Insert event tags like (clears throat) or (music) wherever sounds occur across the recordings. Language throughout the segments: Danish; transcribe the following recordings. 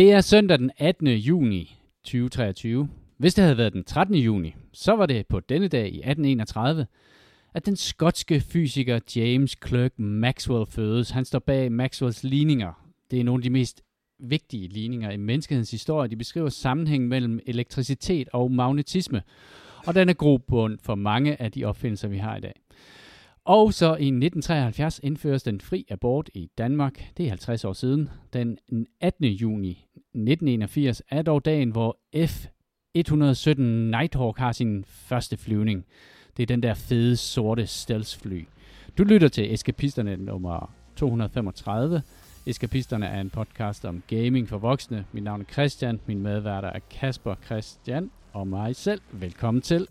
Det er søndag den 18. juni 2023. Hvis det havde været den 13. juni, så var det på denne dag i 1831, at den skotske fysiker James Clerk Maxwell fødes. Han står bag Maxwells ligninger. Det er nogle af de mest vigtige ligninger i menneskehedens historie. De beskriver sammenhængen mellem elektricitet og magnetisme, og den er grobund for mange af de opfindelser, vi har i dag. Og så i 1973 indføres den fri abort i Danmark. Det er 50 år siden. Den 18. juni 1981 er dog dagen, hvor F-117 Nighthawk har sin første flyvning. Det er den der fede sorte stealth-fly. Du lytter til Eskapisterne nummer 235. Eskapisterne er en podcast om gaming for voksne. Mit navn er Christian, min medværter er Kasper Christian og mig selv. Velkommen til.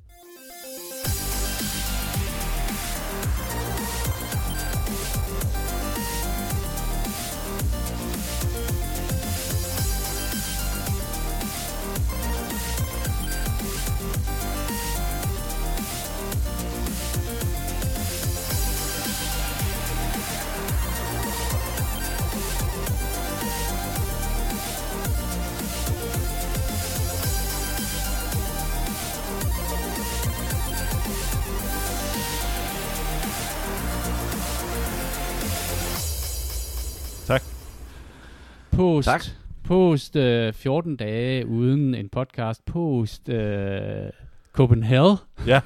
Post, Tak. Post øh, 14 dage uden en podcast. Post øh, Copenhagen. Ja.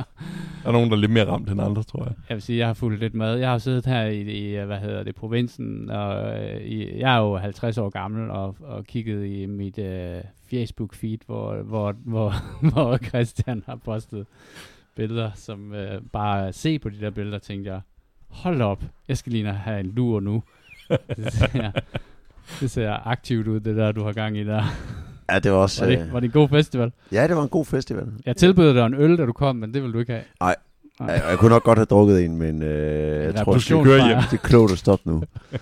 (laughs) Der er nogen, der er lidt mere ramt end andre, tror jeg. Jeg vil sige, jeg har fulgt lidt med. Jeg har siddet her i, i hvad hedder det, provinsen, og øh, i, jeg er jo 50 år gammel, og, og kigget i mit øh, Facebook-feed, hvor, hvor, hvor, (laughs) hvor Christian har postet billeder, som øh, bare se på de der billeder, tænkte jeg, hold op, jeg skal lige have en lur nu. (laughs) ser, det ser aktivt ud, det der, du har gang i der. Ja, det var også... Var det, øh, var det en god festival? Ja, det var en god festival. Jeg tilbød dig en øl, da du kom, men det vil du ikke have. Nej. Nej. Jeg, jeg kunne nok godt have drukket en, men øh, jeg tror, revolution køre fra- hjem. det er klogt at stoppe nu. (laughs)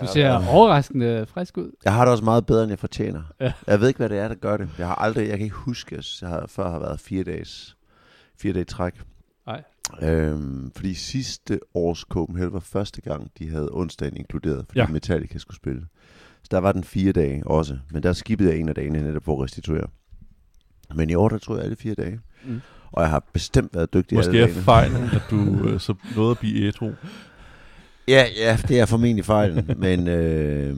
Du ser overraskende frisk ud. Jeg har det også meget bedre, end jeg fortjener. Ja. Jeg ved ikke, hvad det er, der gør det. Jeg har aldrig, jeg kan ikke huske, at jeg har, før har været fire dages, fire dage træk. Nej. Øhm, fordi sidste års Copenhagen var første gang, de havde onsdagen inkluderet, fordi Ja. ja. Metallica skulle spille. Der var den fire dage også, men der skippede jeg en af dagene netop på at restituere. Men i år, der tror jeg alle fire dage. Mm. Og jeg har bestemt været dygtig Måske alle er dagene. fejlen, at du øh, så nåede at blive ædru. Ja, ja, det er formentlig fejlen, (laughs) men øh,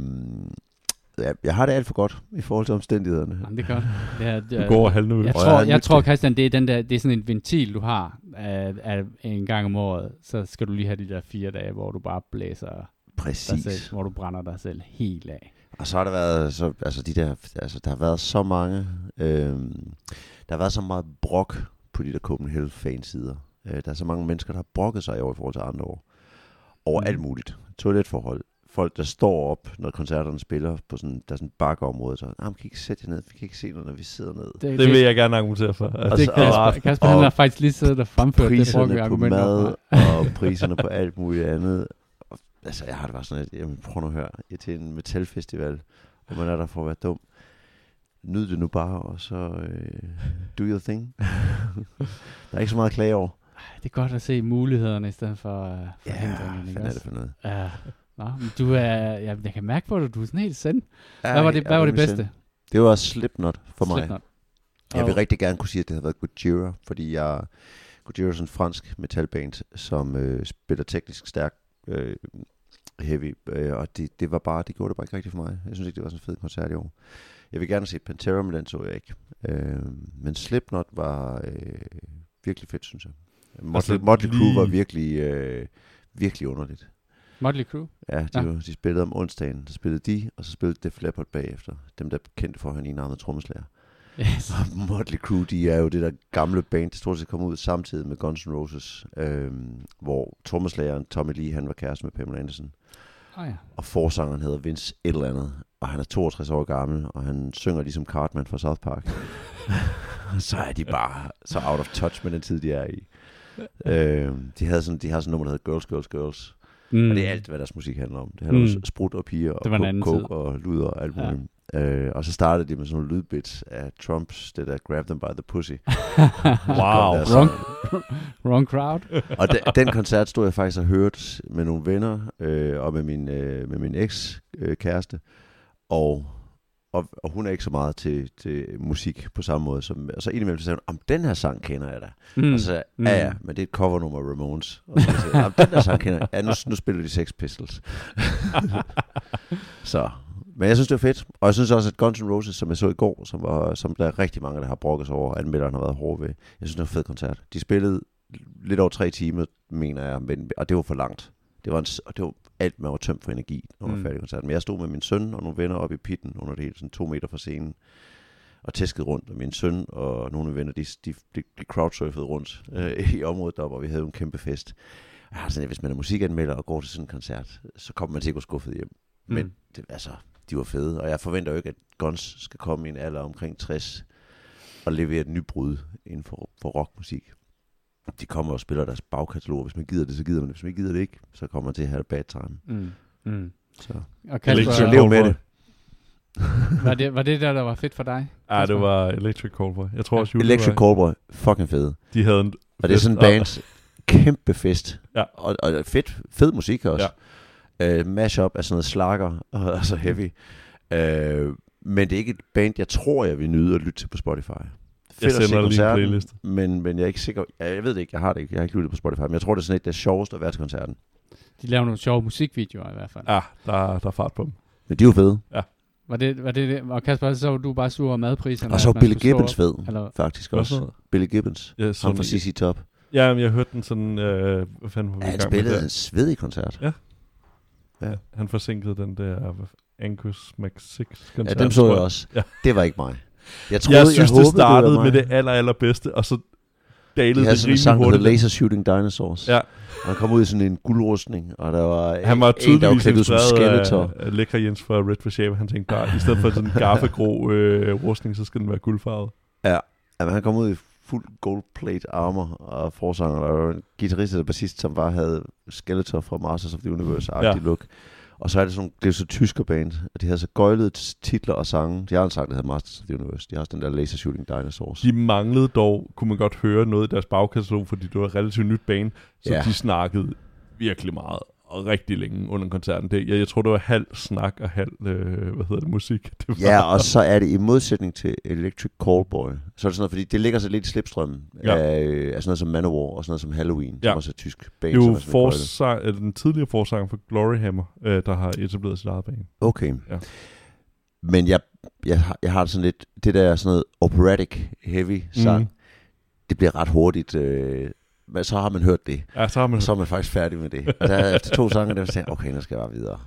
ja, jeg har det alt for godt i forhold til omstændighederne. Jamen, det er godt. Det er, det Du er, går halvnød. jeg, tror, jeg er jeg tror, Christian, det er, den der, det er sådan en ventil, du har at, at en gang om året. Så skal du lige have de der fire dage, hvor du bare blæser dig Præcis. selv, hvor du brænder dig selv helt af. Og så har der været, så, altså de der, altså der har været så mange, øh, der har været så meget brok på de der Copenhagen fansider. Øh, der er så mange mennesker, der har brokket sig i år i forhold til andre år. Over Mm. alt muligt. Toiletforhold. Folk, der står op, når koncerterne spiller på sådan, der er sådan et bakkeområde, så, ah, man kan ikke sætte jer ned, vi kan ikke se noget, når vi sidder ned. Det vil jeg gerne argumentere for. Altså, det er Og så- Kasper. Kasper, han har faktisk lige siddet og fremført det priserne brugte på argument mad og priserne på alt muligt andet. Altså, jeg har det bare sådan, at jamen, prøv nu at høre, jeg til en metalfestival, og man er der for at være dum. Nyd det nu bare, og så øh, do your thing. der er ikke så meget at klage over. Det er godt at se mulighederne i stedet for uh, forhindringerne. hvad ikke er det for noget? Ja. Nå, men du er, jeg, jeg kan mærke på dig, du er sådan helt send. Ja, Hvad var det, hvad var det bedste? sind. Det var Slipknot for mig. Slipknot. Jeg vil rigtig gerne kunne sige, at det havde været Gojira, fordi jeg, Gojira er sådan en fransk metalband, som øh, spiller teknisk stærk øh, heavy, øh, og det, det var bare, det gjorde det bare ikke rigtigt for mig. Jeg synes ikke, det var sådan en fed koncert i år. Jeg vil gerne se Pantera, men den så jeg ikke. Øh, men Slipknot var øh, virkelig fedt, synes jeg. Motley, Altså, Motley Crue var virkelig, øh, virkelig underligt. Motley Crue. Ja, de, Ja. ja. de spillede om onsdagen, så spillede de, og så spillede Def Leppard bagefter. Dem, der er kendte for at have en enarmet trommeslager. Yes. Og Motley Crue, de er jo det der gamle band, der stort set kom ud samtidig med Guns N' Roses, øhm, hvor trommeslageren Tommy Lee, han var kæreste med Pamela Anderson. Oh, ja. Og forsangeren hedder Vince et eller andet, og han er 62 år gammel, og han synger ligesom Cartman fra South Park. (laughs) så er de bare så out of touch med den tid, de er i. øhm, de, havde sådan, de har sådan noget, der hedder Girls, Girls, Girls. Mm. Og det er alt, hvad deres musik handler om. Det handler Mm. om sprut og piger, og coke, coke og luder og alt Ja. Øh, og så startede de med sådan nogle lydbits af Trumps, det der Grab Them By The Pussy. (laughs) Wow. der Wrong, wrong crowd. Og de, den koncert stod jeg faktisk og hørt med nogle venner øh, og med min, øh, med min eks-kæreste. og og, og hun er ikke så meget til, til musik på samme måde. Som, og så indimellem så siger hun, om den her sang kender jeg da. Mm. Og så ja, ja, men det er et covernummer af Ramones. Og så jeg, den her sang kender jeg. Ja, nu, nu spiller de Sex Pistols. (laughs) så, men jeg synes, det var fedt. Og jeg synes også, at Guns N' Roses, som jeg så i går, som, var, som der er rigtig mange, der har brokket sig over, anmelderen har været hård ved. Jeg synes, det var en fed koncert. De spillede lidt over tre timer, mener jeg, men, og det var for langt. Det var, en, og det var alt, man var tømt for energi, når man var Mm. færdig koncerten. Men jeg stod med min søn og nogle venner oppe i pitten under det hele, sådan to meter fra scenen, og tæskede rundt. Og min søn og nogle af venner, de, de, de, de crowdsurfede rundt øh, (laughs) i området deroppe, og vi havde en kæmpe fest. Jeg har sådan, at hvis man er musikanmelder og går til sådan en koncert, så kommer man til at gå skuffet hjem. Men Mm. det, altså, de var fede, og jeg forventer jo ikke, at Guns skal komme i en alder omkring 60 og levere et nybrud inden for, for rockmusik. De kommer og spiller deres bagkatalog. Hvis man gider det, så gider man det. Hvis man ikke gider det ikke, så kommer man til at have bad time. Mm. Mm. Så. Og Kasper, Så lev med det. var det, var det der, der var fedt for dig? Ja, det var Electric Callboy. Jeg tror også, Julie Electric var, Callboy, fucking fede. de havde en Og det er sådan en bands kæmpe fest. Ja. Og, og fedt, fed musik også. Ja. Uh, mashup af sådan noget slager og altså heavy. Uh, men det er ikke et band, jeg tror, jeg vil nyde at lytte til på Spotify. Fedt Jeg sender lige en playlist. men, men jeg er ikke sikker. Jeg, jeg ved det ikke, jeg har det ikke. Jeg har ikke lyttet på Spotify, men jeg tror, det er sådan et, det er sjovest at være til koncerten. De laver nogle sjove musikvideoer i hvert fald. Ja, der, der er fart på dem. Men de er jo fede. Var det, var det, det? Og Kasper, så var du bare sur over madpriserne. Og så var Billy Gibbons fed, Eller, faktisk også. så? Billy Gibbons. Jeg så Ham fra CC Top. Ja, men jeg hørte den sådan, øh, hvad fanden var Ja, han spillede der? en svedig koncert. Ja. Ja. Han forsinkede den der Angus Max 6 Ja, koncert. dem så jeg også. Ja. Det var ikke mig. Jeg troede, Jeg synes, håbede, det startede var med det aller, allerbedste, og så De dalede det rimelig sang, hurtigt. Laser Shooting Dinosaurs. Ja, Og han kom ud i sådan en guldrustning, og der var han var en, der var klædt ud som Skeletor. af, af Lækker Jens fra Red for Shape. Han tænkte bare, i stedet for sådan en (laughs) gaffegrå øh, rustning, så skal den være guldfarvet. Jamen, han kom ud i fuld gold plate armor og forsanger, og guitarist eller bassist, som bare havde Skeletor fra Masters of the Universe-agtig Ja. look. Og så er det sådan, det er så tysker band, og de havde så gøjlede titler og sange. De har en sang, der hedder Masters of the Universe. De har også den der Laser Shooting Dinosaurs. De manglede dog, kunne man godt høre noget i deres bagkatalog, fordi det var et relativt nyt bane, så Ja. de snakkede virkelig meget og rigtig længe under koncerten. Det, jeg, jeg tror, det var halv snak og halv, øh, hvad hedder det, musik. (laughs) Det var, Ja, og så er det i modsætning til Electric Callboy, så er det sådan noget, fordi det ligger så lidt i slipstrømmen Ja. af, øh, af sådan noget som Manowar og sådan noget som Halloween, Ja. som også er tysk band. det er jo er forsang, eller den tidligere forsanger for Gloryhammer, øh, der har etableret sit eget bane. Okay. Ja. Men jeg, jeg, har, jeg har sådan lidt, det der sådan noget operatic heavy sang, mm. det bliver ret hurtigt, øh, men så har man hørt det, Ja, så har man og så er man faktisk færdig med det. Og der, efter to sange, der jeg, okay, nu skal jeg bare videre.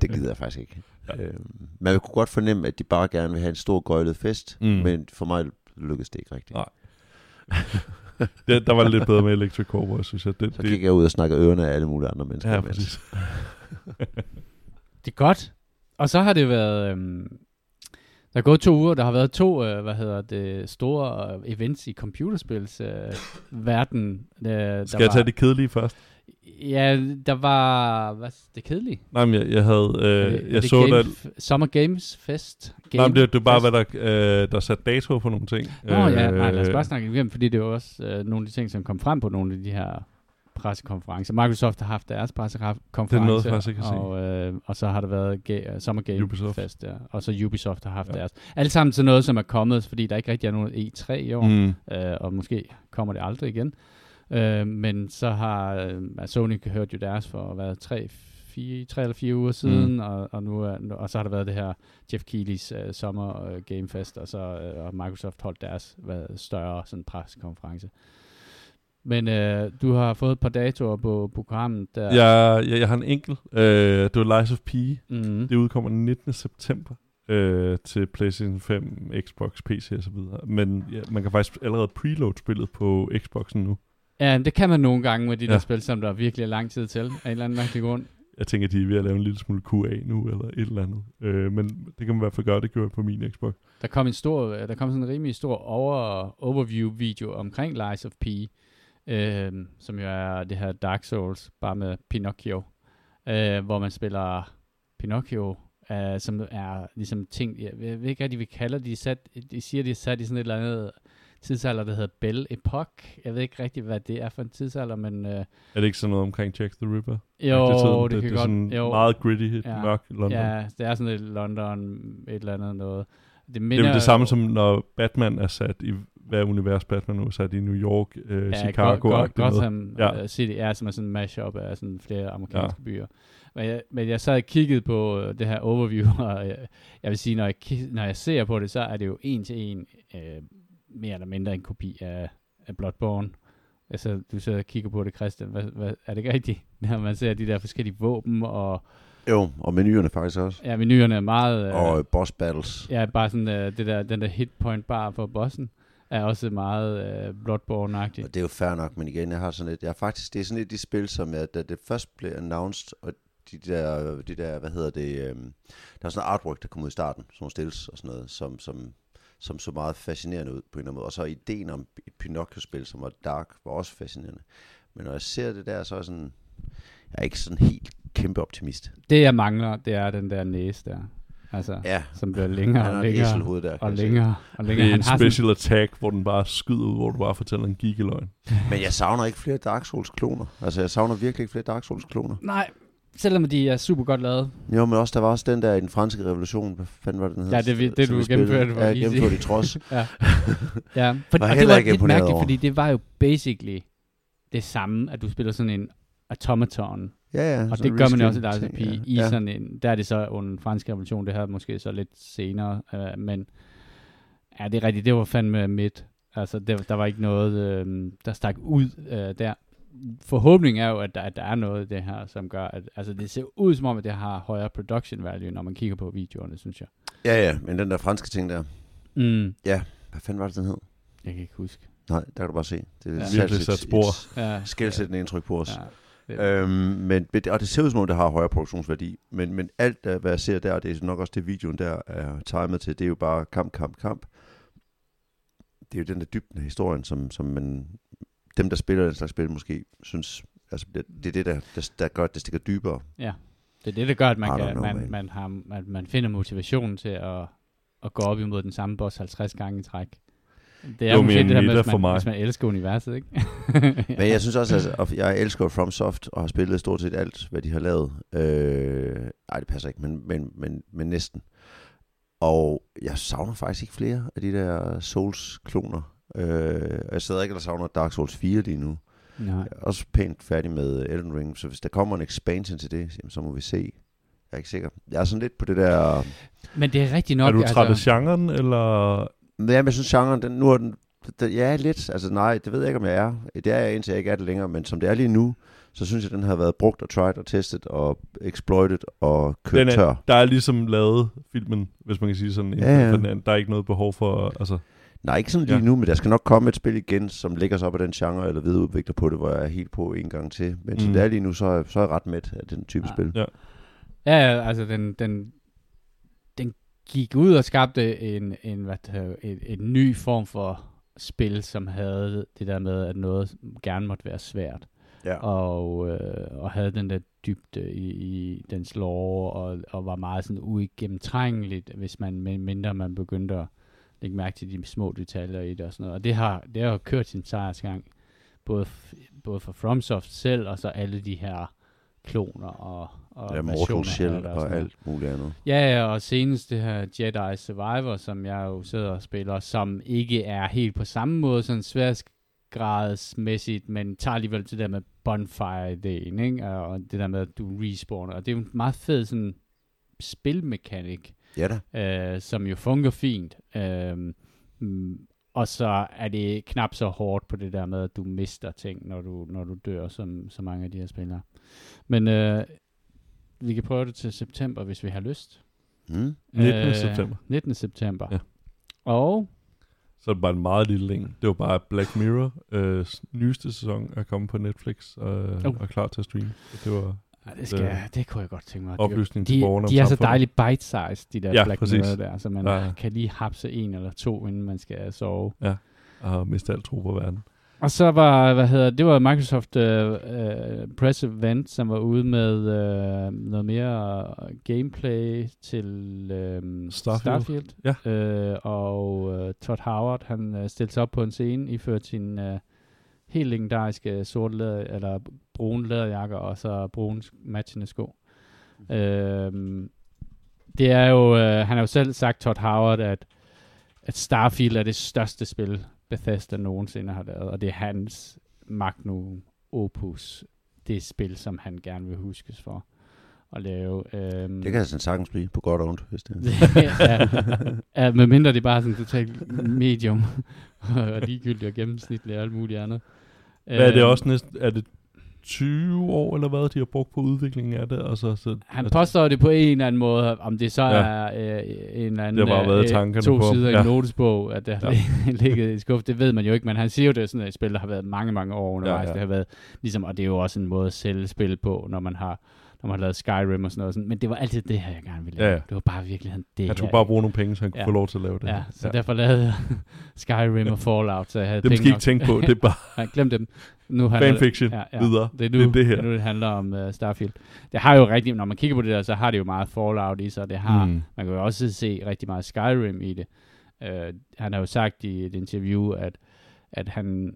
Det gider jeg faktisk ikke. Ja. Øh, man kunne godt fornemme, at de bare gerne vil have en stor gøjlet fest, Mm. men for mig lykkedes det ikke rigtigt. Nej. (laughs) det, der var det lidt bedre med Electric Cowboy, synes jeg. Det, Så det, gik jeg ud og snakkede ørerne af alle mulige andre mennesker. ja, præcis. Det er godt. Og så har det været... Øhm, der er gået to uger, der har været to, øh, hvad hedder det, store øh, events i computerspils øh, verden. Øh, der Skal jeg var, tage det kedelige først? Ja, der var... Hvad, det kedelige? Nej, men jeg, jeg havde... Øh, Er det- er jeg det så Game, der... Summer Games Fest. Nej, men det, det var bare, hvad der, øh, der satte dato på nogle ting. Nå ja, nej, lad os Øh, bare snakke igennem, fordi det er jo også øh, nogle af de ting, som kom frem på nogle af de her pressekonferencer. Microsoft har haft deres pressekonference, Det er noget, jeg faktisk kan se. og, øh, og så har der været ga- uh, Summer Game Ubisoft. Fest, ja. og så Ubisoft har haft Ja. deres. Alt sammen til noget, som er kommet, fordi der ikke rigtig er nogen E3 i år, mm. Mm. øh, og måske kommer det aldrig igen. Øh, men så har øh, altså Sony hørt jo deres for hvad, tre, fire, tre eller fire uger siden, mm. og, og, nu, er, og så har der været det her Jeff Keighley's uh, Summer uh, Game Fest, og så og Microsoft holdt deres hvad, større sådan pressekonference. Men øh, du har fået et par datoer på programmet der. Jeg, jeg, jeg har en enkelt. Øh, det var Lies of P. Mm. Det udkommer 19. september øh, til PlayStation 5, Xbox, PC og så videre. Men ja, man kan faktisk allerede preload spillet på Xboxen nu. Ja, det kan man nogle gange med de Ja. der spil, som der er virkelig er lang tid til, af en eller anden mærkelig grund. Jeg tænker, de er ved at lave en lille smule QA nu, eller et eller andet. Øh, men det kan man i hvert fald gøre, det gjorde jeg på min Xbox. Der kom en stor, øh, der kom sådan en rimelig stor over, overview video omkring Lies of P, øh, som jo er det her Dark Souls, bare med Pinocchio, øh, hvor man spiller Pinocchio, øh, som er ligesom ting, jeg, ved ikke rigtig, vi kalder de, er sat, de siger, de er sat i sådan et eller andet tidsalder, der hedder Belle Epoque. Jeg ved ikke rigtig, hvad det er for en tidsalder, men øh, Er det ikke sådan noget omkring Jack the Ripper? jo, det, det, det, kan det er godt. sådan jo, meget gritty, Ja. mørk London. Ja, det er sådan et London, et eller andet noget. Det, Det minder, er jo det samme som når Batman er sat i hver univers Batman nu er sat i New York, øh, ja, Chicago Go- Go-. Gotham Ja. ja. City er som er sådan en mashup af sådan flere amerikanske ja. byer. Men jeg, men jeg sad og kiggede på øh, det her overview, (laughs) og jeg, jeg vil sige, når jeg, når jeg ser på det, så er det jo en til en øh, mere eller mindre en kopi af, af Bloodborne. Altså, du sidder og kigger på det, Christian. Hvad, hvad, er det ikke rigtigt? (laughs) Når man ser de der forskellige våben, og Jo, og menuerne faktisk også. ja, menuerne er meget... Øh, Og øh, boss battles. Ja, bare sådan øh, det der, den der hit point bar for bossen er også meget øh, Bloodborne-agtig. Og det er jo fair nok, men igen, jeg har sådan et, jeg faktisk, det er sådan et af de spil, som jeg, da det først blev announced, og de der, de der hvad hedder det, øhm, der er sådan noget artwork, der kom ud i starten, sådan nogle stills og sådan noget, som, som, som så meget fascinerende ud på en eller anden måde. Og så ideen om et Pinocchio-spil, som var dark, var også fascinerende. Men når jeg ser det der, så er jeg sådan, jeg er ikke sådan helt kæmpe optimist. Det jeg mangler, det er den der næse der. Altså, Ja, som bliver længere og længere der. og længere og Det længere. er Han en har sådan, special attack, hvor den bare skyder ud, hvor du bare fortæller en gigaløgn. Men jeg savner ikke flere Dark Souls-kloner. Altså, jeg savner virkelig ikke flere Dark Souls-kloner. nej, selvom de er super godt lavet. Jo, men også, der var også den der i den franske revolution. Hvad fanden var det, den hed? Ja, det er det, Som du gennemførte på Ja, Easy. gennemførte i (laughs) trods. Ja, ja. For, Var og det heller var ikke lidt mærkeligt, over. fordi det var jo basically det samme, at du spiller sådan en automaton. Ja, ja. Og det gør man også i reskin Dark ting, i ja. sådan en, der er det så under den franske revolution, det her måske så lidt senere, øh, men ja, det er rigtigt, det var fandme midt. Altså, der, der var ikke noget, øh, der stak ud øh, der. Forhåbningen er jo, at der, at der er noget i det her, som gør, at altså, det ser ud som om, at det har højere production value, når man kigger på videoerne, synes jeg. Ja, ja, men den der franske ting der. Mm, Hvad fanden var det, den hed? jeg kan ikke huske. Nej, der kan du bare se. Det er Ja. ja. Virkelig sat spor. Ja, Skældsættende indtryk på os. Ja, Ja. Øhm, men, og det ser ud som om, det har højere produktionsværdi. Men, men alt, der, hvad jeg ser der, det er nok også det, videoen der er timet til, det er jo bare kamp, kamp, kamp. Det er jo den der dybden af historien, som, som man, dem, der spiller den slags spil, måske synes, altså det, det er det, der, der, der gør, at det stikker dybere. Ja, det er det, der gør, at man, kan, know, man, man. man, har, at man finder motivationen til at, at gå op imod den samme boss 50 gange i træk. Det er Jo, måske det der med, hvis for man, mig. hvis man elsker universet, ikke? (laughs) Men jeg synes også, altså, og jeg elsker FromSoft og har spillet stort set alt, hvad de har lavet. Øh, ej, det passer ikke, men, men, men, men næsten. Og jeg savner faktisk ikke flere af de der Souls-kloner. Øh, jeg sidder ikke og savner Dark Souls 4 lige nu. Nej. Jeg er også pænt færdig med Elden Ring, så hvis der kommer en expansion til det, så må vi se. Jeg er ikke sikker. Jeg er sådan lidt på det der... Men det er rigtigt nok. er du træt af altså, genren, eller... Men jamen, jeg synes, genren, den, nu er den... den ja, lidt. Altså nej, det ved jeg ikke, om jeg er. Det er jeg, indtil jeg ikke er det længere. Men som det er lige nu, så synes jeg, den har været brugt og tried og testet og exploited og kørt Den er, tør. der er ligesom lavet filmen, hvis man kan sige sådan. Ja, ja. Den. Der er ikke noget behov for... Altså, Nej, ikke sådan lige Ja. nu, men der skal nok komme et spil igen, som ligger sig op af den genre, eller videreudvikler på det, hvor jeg er helt på en gang til. Men mm. som det er lige nu, så er, så er jeg ret med af den type Ja. spil. ja. Ja, altså den, den gik ud og skabte en, en, hvad det en, en ny form for spil, som havde det der med, at noget gerne måtte være svært. Ja. og, øh, og havde den der dybde i, i dens lore, og, og var meget sådan uigennemtrængeligt, hvis man, mindre man begyndte at lægge mærke til de små detaljer i det og sådan noget. Og det har, det har kørt sin sejrsgang, både, både for FromSoft selv, og så alle de her kloner og, og Ja, Mortal Shell og, noget. alt muligt andet. Ja, ja, og senest det her Jedi Survivor, som jeg jo sidder og spiller, som ikke er helt på samme måde, sådan sværgradsmæssigt, men tager alligevel det der med bonfire-ideen, ikke? Og det der med, at du respawner. Og det er jo en meget fed sådan spilmekanik, Ja da. øh, som jo fungerer fint. Øh, og så er det knap så hårdt på det der med, at du mister ting, når du, når du dør, som så mange af de her spillere. Men øh, vi kan prøve det til september, hvis vi har lyst. Mm. 19. september. 19. september. Ja. Og Så er det bare en meget lille længe. Det var bare Black Mirror. Øh, nyeste sæson er kommet på Netflix øh, Oh. og er klar til at streame. Så det var Ej, det, skal, Øh, det kunne jeg godt tænke mig. De- oplysning til de, borgerne om de er så dejligt bite-sized, de der Ja, Black præcis. Mirror der, så man Ja, ja. kan lige hapse en eller to, inden man skal sove. og miste alt tro på verden. Og så var, hvad hedder det, var Microsoft uh, uh, Press Event, som var ude med uh, noget mere gameplay til uh, Starfield. Starfield. Ja. Uh, og uh, Todd Howard, han uh, stillede sig op på en scene, iført sin uh, helt legendariske sorte læder, eller brune læderjakker, og så brune matchende sko. Mm. Det er jo, uh, han har jo selv sagt, Todd Howard, at, at Starfield er det største spil, Bethesda nogensinde har lavet, og det er hans magnum opus. Det er spil, som han gerne vil huskes for at lave. Øhm, Det kan altså sagtens blive på godt og ondt, hvis det (laughs) ja, ja, medmindre det er bare sådan totalt medium, (laughs) og ligegyldigt og gennemsnitligt og alt muligt andet. Hvad er det Øhm, også næsten, er det 20 år eller hvad, de har brugt på udviklingen af det? Altså, så, Han altså, påstår det på en eller anden måde, om det så Ja. er øh, en eller anden Det har været øh, tankerne to på. sider i Ja. en notesbog, at det har Ja. (laughs) ligget i skuff. Det ved man jo ikke, men han siger jo, det er sådan et spil, der har været mange, mange år undervejs. ja. Det har været ligesom, og det er jo også en måde at sælge spil på, når man har når man har lavet Skyrim og sådan noget. Sådan. Men det var altid det her, jeg gerne ville lave. Ja, ja. Det var bare virkelig det Han skulle bare bruge nogle penge, så han kunne Ja. få lov til at lave det. Ja, så ja. derfor lavede jeg (laughs) Skyrim og Fallout, så jeg havde Det I ikke tænke på, det er bare (laughs) Ja, glem dem. Nu handler det- fanfiction ja, ja. videre. Det er nu, Det er det her. nu det handler om uh, Starfield. Det har jo rigtig, når man kigger på det der, så har det jo meget Fallout i sig. Det har. Mm. Man kan jo også se rigtig meget Skyrim i det. Uh, han har jo sagt i et interview, at, at han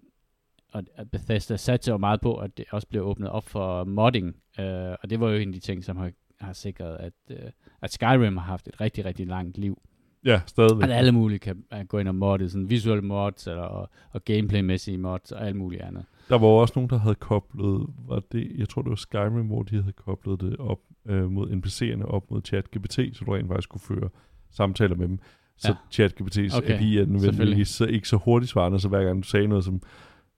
og at Bethesda satte jo meget på, at det også blev åbnet op for modding. Uh, og det var jo en af de ting, som har, har sikret, at, uh, at Skyrim har haft et rigtig, rigtig langt liv. Ja, stadigvæk. At alle mulige kan uh, gå ind og modde, sådan visuelle mods eller, og, og gameplaymæssige mods og alt muligt andet. Der var også nogen, der havde koblet, var det, jeg tror det var Skyrim, hvor de havde koblet det op øh, mod NPC'erne, op mod ChatGPT, så du rent faktisk kunne føre samtaler med dem. Så Ja. ChatGPT's Okay. API er nødvendigvis så, ikke så hurtigt svarende, så hver gang du sagde noget som,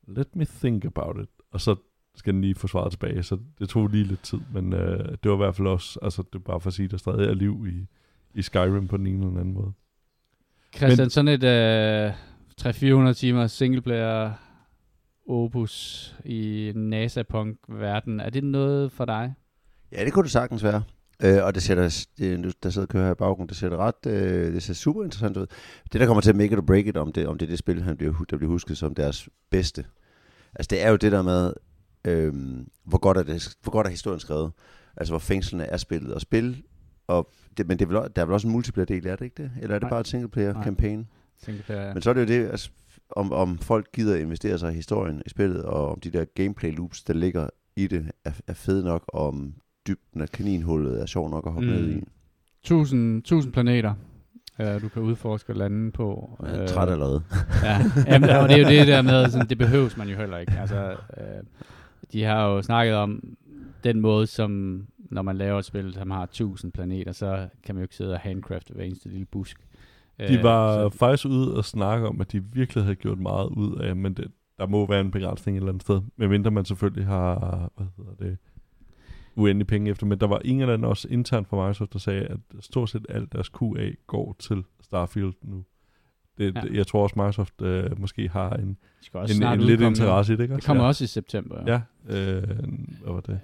let me think about it, og så skal den lige få svaret tilbage, så det tog lige lidt tid, men øh, det var i hvert fald også, altså det er bare for at sige, at der stadig er liv i, i Skyrim på den ene eller den anden måde. Christian, Men- sådan et øh, 300-400 timer singleplayer opus i NASA-punk-verden, er det noget for dig? Ja, det kunne det sagtens være. Øh, og det sætter, det, nu- der sidder og kører her i baggrunden, det ser ret, øh, det ser super interessant ud. Det, der kommer til at make it or break it, om det, om det er det spil, han bliver, der bliver husket som deres bedste. Altså, det er jo det der med, øh, hvor, godt er det, hvor godt er historien skrevet. Altså, hvor fængslerne er spillet. Og spil, og det, men det er vel, der er vel også en multiplayer-del, er det ikke det? Eller er det Nej. bare et single-player-campaign? Singleplayer, Men så er det jo det, altså, om, om folk gider investere sig i historien i spillet, og om de der gameplay loops, der ligger i det, er, er fede nok, og om dybden af kaninhullet er sjov nok at hoppe Mm. ned i. 1000, 1000 planeter, øh, du kan udforske lande på. Jeg er træt allerede. ja, jamen, og det er jo det der med, sådan, det behøves man jo heller ikke. Altså, øh, de har jo snakket om den måde, som når man laver et spil, som har 1000 planeter, så kan man jo ikke sidde og handcrafte hver eneste lille busk. De Øh, var så... faktisk ude og snakke om, at de virkelig havde gjort meget ud af, men det, der må være en begrænsning et eller andet sted, medmindre man selvfølgelig har, hvad hedder det, uendelig penge efter, men der var ingen af også internt fra Microsoft, der sagde, at stort set alt deres QA går til Starfield nu. Det, Ja. ja. Jeg tror også, Microsoft øh, måske har en, en, en lidt interesse i det, ikke Det kommer også i september. jo. Ja, øh, hvad var det?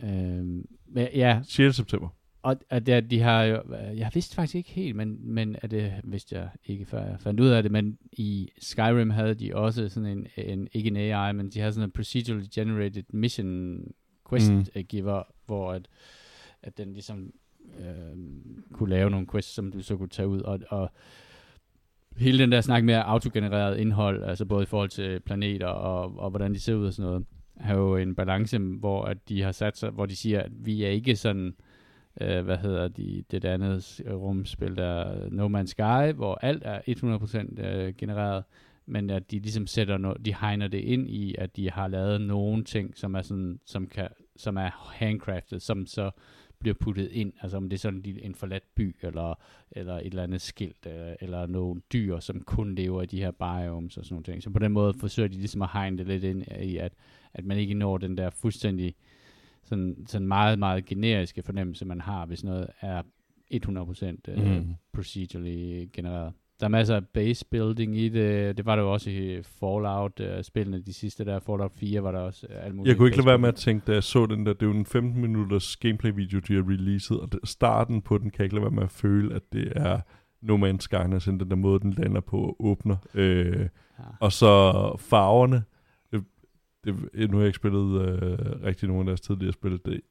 Men ja, 6. september. og, og der, de har jo, jeg vidste faktisk ikke helt, men, men er det vidste jeg ikke, før jeg fandt ud af det, men i Skyrim havde de også sådan en, en ikke en AI, men de havde sådan en procedurally generated mission quest Mm. giver, hvor at, at den ligesom øh, kunne lave nogle quests, som du så kunne tage ud, og, og hele den der snak med autogenereret indhold, altså både i forhold til planeter og, og hvordan de ser ud og sådan noget, har jo en balance, hvor at de har sat sig, hvor de siger, at vi er ikke sådan, øh, hvad hedder de, det andet rumspil, der er No Man's Sky, hvor alt er 100% øh, genereret, men at de ligesom sætter no, de hegner det ind i, at de har lavet nogle ting, som er sådan, som kan, som er handcrafted, som så bliver puttet ind, altså om det er sådan en, forladt by, eller, eller et eller andet skilt, eller, eller nogle dyr, som kun lever i de her biomes og sådan nogle ting. Så på den måde forsøger de ligesom at hegne det lidt ind i, at, at man ikke når den der fuldstændig sådan, sådan meget, meget generiske fornemmelse, man har, hvis noget er 100% øh, Mm. procedurally genereret. Der er masser af base building i det. Det var der jo også i Fallout-spillene, de sidste der. Fallout 4 var der også øh, alt muligt. Jeg kunne ikke lade være med at tænke, da jeg så den der, det er jo en 15 minutters gameplay-video, de har releaset, og det, starten på den kan jeg ikke lade være med at føle, at det er No Man's Sky, altså den der måde, den lander på og åbner. Øh, Ja. og så farverne, øh, det, nu har jeg ikke spillet øh, rigtig nogen af deres tidligere spil. Det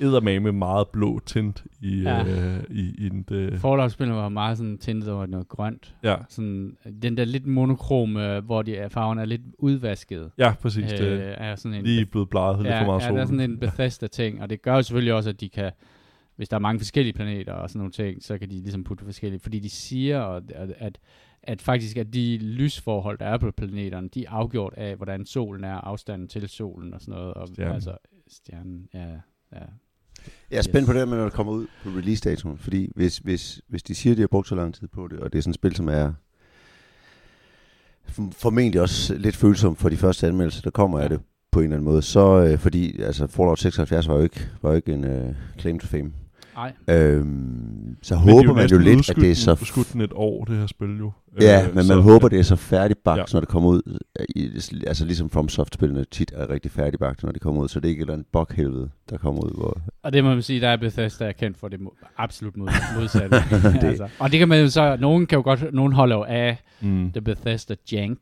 med meget blå tint i, Ja. øh, i, i den. Det, Fallout-spillene var meget sådan tintet over noget grønt. ja, Sådan, den der lidt monokrome, hvor de er, farverne er lidt udvasket. ja, præcis. øh, det er sådan en lige blevet bleget lidt ja, for meget ja, sol. der er sådan en Bethesda-ting, og det gør jo selvfølgelig også, at de kan, hvis der er mange forskellige planeter og sådan nogle ting, så kan de ligesom putte forskellige, fordi de siger, at, at, at faktisk at de lysforhold, der er på planeterne, de er afgjort af, hvordan solen er, afstanden til solen og sådan noget. Og, Stjernen. Altså, stjernen, ja, ja. Jeg er spændt Yes. på det, når det kommer ud på release-datoen. Fordi hvis, hvis, hvis de siger, at de har brugt så lang tid på det, og det er sådan et spil, som er for- formentlig også lidt følsomt for de første anmeldelser, der kommer af det på en eller anden måde, så øh, fordi altså Fallout 76 var jo ikke, var jo ikke en øh, claim to fame. Ej, Øhm, så Men er håber man jo lidt, at det er så... udskudt den et år, det her spil jo. Ja, Øh, men så- man håber, det er så færdigbagt, Ja. ja. når det kommer ud. I, altså ligesom FromSoft-spillene tit er rigtig færdigbagt, når det kommer ud, så det er ikke et eller andet bughelvede, der kommer ud, hvor... og det må man sige, der er Bethesda er kendt for det mo- absolut mod, modsatte. Det- (laughs) altså. Og det kan man jo så, nogen kan jo godt, nogen holder jo af Mm. The Bethesda Jank.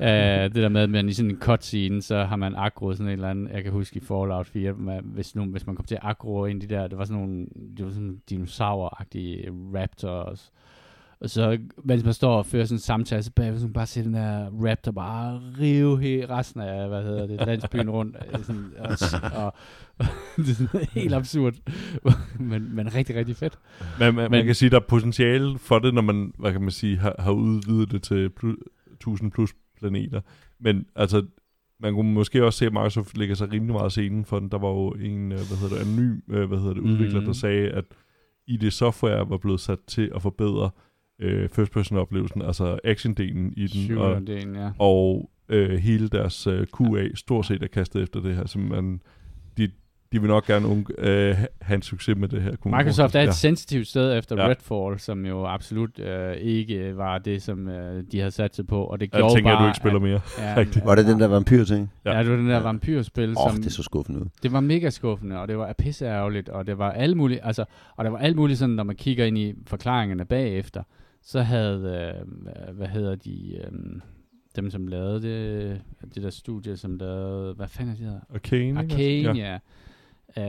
Uh, det der med, at man i sådan en cutscene, så har man aggro sådan en eller anden, jeg kan huske i Fallout 4, man, hvis, nogen, hvis man kom til at aggro ind i de der, det var sådan nogle, det var sådan dinosauragtige raptors. Og så, mens man står og fører sådan en samtale, så kan man bare se den der raptor bare rive he, resten af, hvad hedder det, landsbyen rundt. øh, Sådan, og, og, (laughs) det er sådan helt absurd, (laughs) men, men rigtig, rigtig fedt. Men, man, Men- man kan sige, der er potentiale for det, når man, hvad kan man sige, har, har udvidet det til plus, 1000 plus planeter. Men altså, man kunne måske også se, at Microsoft lægger sig rimelig meget i scenen for den. Der var jo en, øh, hvad hedder det, anonym øh, hvad hedder det, udvikler, Mhm. der sagde, at ID Software var blevet sat til at forbedre øh, first person oplevelsen, altså action-delen i den, og, ja. og øh, hele deres øh, QA stort set er kastet efter det her, så man, de, vil nok gerne unge, øh, ha- have en succes med det her. kunne Microsoft er et sig. sensitivt sted efter Ja. ja. Redfall, som jo absolut øh, ikke var det, som øh, de havde sat sig på. Og det Ja. Jeg gjorde tænker, bare, at du ikke spiller mere. At, (laughs) rigtigt. Var det den der vampyr-ting? Ja. Ja, det var den der Ja. vampyrspil, Åh, oh, som det så skuffende ud. det var mega skuffende, og det var pisse ærgerligt, og det var alt muligt, altså, og der var alt muligt sådan, når man kigger ind i forklaringerne bagefter, så havde, øh, hvad hedder de, øh, dem som lavede det, det der studie, som lavede, hvad fanden er det hedder? Arcane? Arcane, ja. Uh,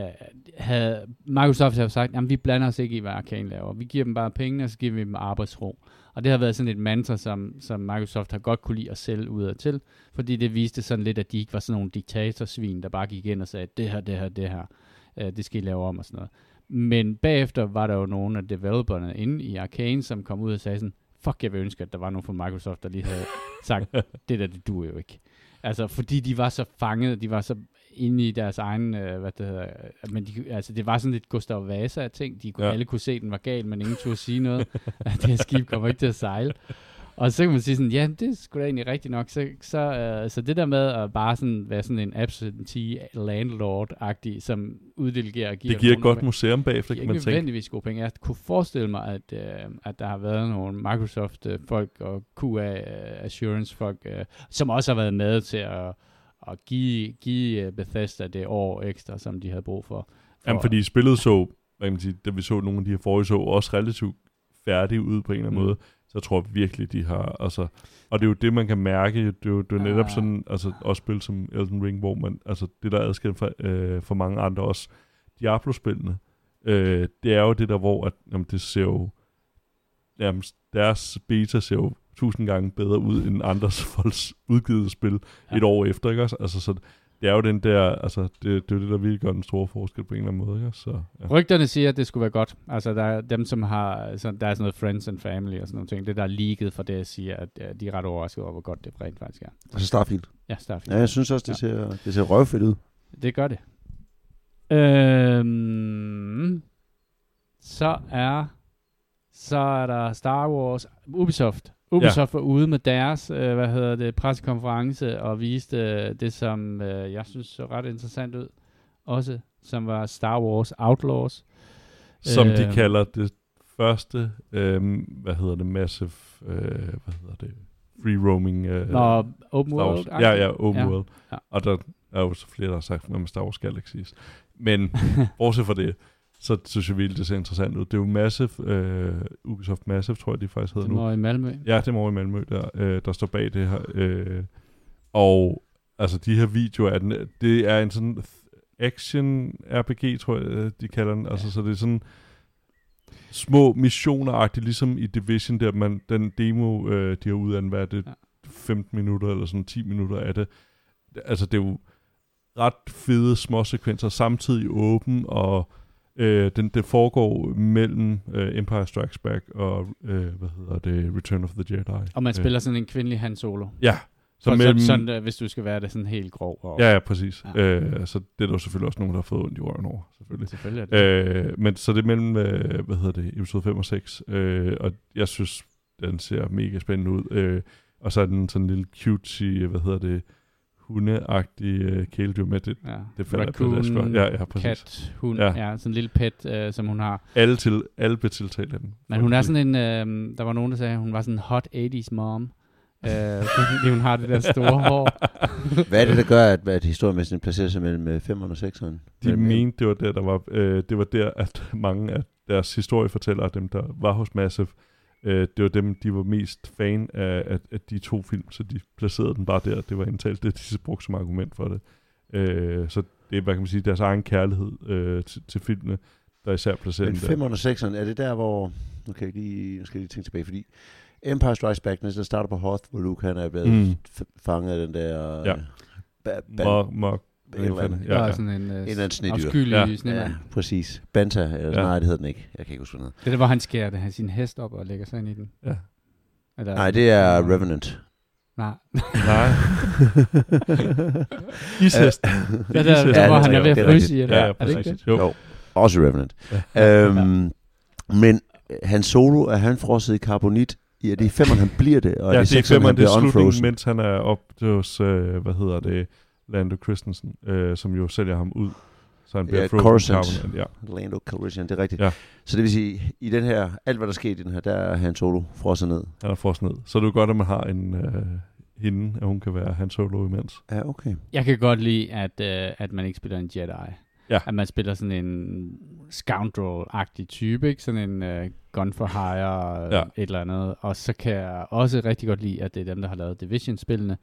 havde, Microsoft jo sagt, jamen vi blander os ikke i, hvad Arcane laver. Vi giver dem bare penge, og så giver vi dem arbejdsro. Og det har været sådan et mantra, som, som Microsoft har godt kunne lide at sælge ud af til, fordi det viste sådan lidt, at de ikke var sådan nogle diktatorsvin, der bare gik ind og sagde, det her, det her, det her, uh, det skal I lave om og sådan noget. Men bagefter var der jo nogle af developerne inde i Arcane, som kom ud og sagde sådan, fuck, jeg vil ønske, at der var nogen fra Microsoft, der lige havde sagt, (laughs) det der, det duer jo ikke. Altså, fordi de var så fanget, de var så inde i deres egen, øh, hvad det hedder, øh, men de, altså, det var sådan lidt Gustav Vasa ting. De kunne, Ja. alle kunne se, den var gal, men ingen turde sige noget. at (laughs) det her skib kommer ikke til at sejle. Og så kan man sige sådan, ja, det er sgu da egentlig rigtigt nok. Så, så, øh, så det der med at bare sådan være sådan en absentee landlord-agtig, som uddelegerer og giver Det giver et godt museum bagefter, det kan er man ikke tænke. nødvendigvis gode penge. Jeg kunne forestille mig, at, øh, at der har været nogle Microsoft-folk og QA-assurance-folk, øh, som også har været med til at, at give, give øh, Bethesda det år ekstra, som de havde brug for. for Jamen, fordi spillet så, hvad kan man sige, da vi så nogle af de her forrige så, også relativt færdige ud på en eller anden Mm. måde, så jeg tror virkelig, de har, altså, og det er jo det, man kan mærke, det er jo, det er jo netop Ah. sådan, altså også spil som Elden Ring, hvor man, altså det der er adskilt for, øh, for mange andre også, Diablo-spillene, øh, det er jo det der, hvor at, jamen, det ser jo, jamen, deres beta ser jo tusind gange bedre ud end andres (laughs) folks udgivet spil ja. Ja. et år efter, ikke også? Altså, så det er jo den der, altså, det, det er jo det, der virkelig gør den store forskel på en eller anden måde, ikke? Så, ja. Rygterne siger, at det skulle være godt. Altså, der er dem, som har... Altså, der er sådan noget friends and family og sådan noget ting. Det, der er leaget for det, siger, at de er ret overrasket over, hvor godt det rent faktisk er. Og så Starfield. Ja, Starfield. Ja, jeg synes også, det ser, det ser røvfedt ud. Det gør det. Øhm, så er så er der Star Wars Ubisoft. Ubisoft ja. var ude med deres, øh, hvad hedder det, pressekonference og viste øh, det, som øh, jeg synes så ret interessant ud. Også, som var Star Wars Outlaws. Som de Øh, kalder det første, øh, hvad hedder det, massive, øh, hvad hedder det, free roaming. Øh, Nå, Open. World. Ja, ja, Open Ja. World. Ja. Og der er jo så flere, der har sagt noget med Star Wars Galaxies. Men (laughs) bortset fra det, så synes jeg virkelig, det ser interessant ud. Det er jo Massive, øh, Ubisoft Massive, tror jeg, de faktisk hedder Det nu. var i Malmø. Ja, det er i Malmø, der, øh, der står bag det her. Øh, og altså de her videoer, er den, det er en sådan action RPG, tror jeg, øh, de kalder den. Altså, så det er sådan små missioner ligesom i Division, der man, den demo, øh, de har udannet, hvad er det, Ja. 15 minutter eller sådan 10 minutter af det. Altså, det er jo ret fede små sekvenser, samtidig åben, og øh, den, det foregår mellem øh, Empire Strikes Back og, øh, hvad hedder det, Return of the Jedi. Og man Øh, spiller sådan en kvindelig Han Solo. Ja. Så Så mellem, sådan, sådan, uh, hvis du skal være det sådan helt grov. Og, Ja, ja, præcis. Ja. Øh, så det er der selvfølgelig også nogen, der har fået ondt i røven over, selvfølgelig. Selvfølgelig er det. Øh, men så det er mellem, øh, hvad hedder det, episode 5 og 6, øh, og jeg synes, den ser mega spændende ud. Øh, og så er den sådan en lille cutesy, hvad hedder det, hundeagtig øh, kæledyr med det. ja. Det falder Raccoon, på det, jeg Ja, ja, præcis. kat, hund. Ja. Ja. sådan en lille pet, uh, som hun har. Alle, til, alle blev tiltalt af den. Men hun er sådan en, øh, der var nogen, der sagde, at hun var sådan en hot 80's mom. Øh, fordi hun har det der store hår. (laughs) Hvad er det, der gør, at, at historiemæssigt placerer sig mellem 5'eren og 6'eren? De mente, det var der, der var, øh, det var der, at mange af deres historiefortællere, dem der var hos Massive, øh, det var dem, de var mest fan af, af, af de to film, så de placerede den bare der. Det var indtalt, det de brugte som argument for det. Øh, så det er, hvad kan man sige, deres egen kærlighed øh, til, til filmene, der især placerer Men den der. 5'eren og 6'eren, er det der, hvor... Nu, kan jeg lige, nu skal jeg lige tænke tilbage, fordi Empire Strikes Back, når det starter på Hoth, hvor Luke han er blevet Mm. fanget af den der... Ja. Ba- ba- Mok, mok, en eller Der ja, er ja. sådan en, øh, eller anden snedyr. afskyelig Ja. ja. snemand. Ja, præcis. Banta, eller Ja. ja. nej, det hedder den ikke. Jeg kan ikke huske, hvad. Det er der, hvor han skærer det, han sin hest op og lægger sig ind i den. ja. Eller, Nej, det er Revenant. Nej. Nej. (laughs) Ishest. Ja, der, Ishest. der, Ja, hvor det han er ved at fryse i. Eller? Ja, ja, er det ikke præcis. det? Jo. Jo. Også Revenant. Ja. Øhm, men han solo, er han frosset i karbonit? Ja, det er i femmeren, han bliver det, og ja, det er sekseren, femmeren, han det er bliver slutningen, unfrozen. mens han er op hos, øh, hvad hedder det, Lando Christensen, øh, som jo sælger ham ud. Så han bliver Ja, Coruscant. ja. Lando Calrissian, det er rigtigt. Ja. Så det vil sige, i den her, alt hvad der sker i den her, der er han solo frosset ned. Han er frosset ned. Så er det jo godt, at man har en øh, hende, at hun kan være hans solo imens. Ja, okay. Jeg kan godt lide, at, øh, at man ikke spiller en Jedi. Ja. At man spiller sådan en scoundrel-agtig type, ikke? Sådan en øh, gun for hire, ja. et eller andet. Og så kan jeg også rigtig godt lide, at det er dem, der har lavet Division-spillene.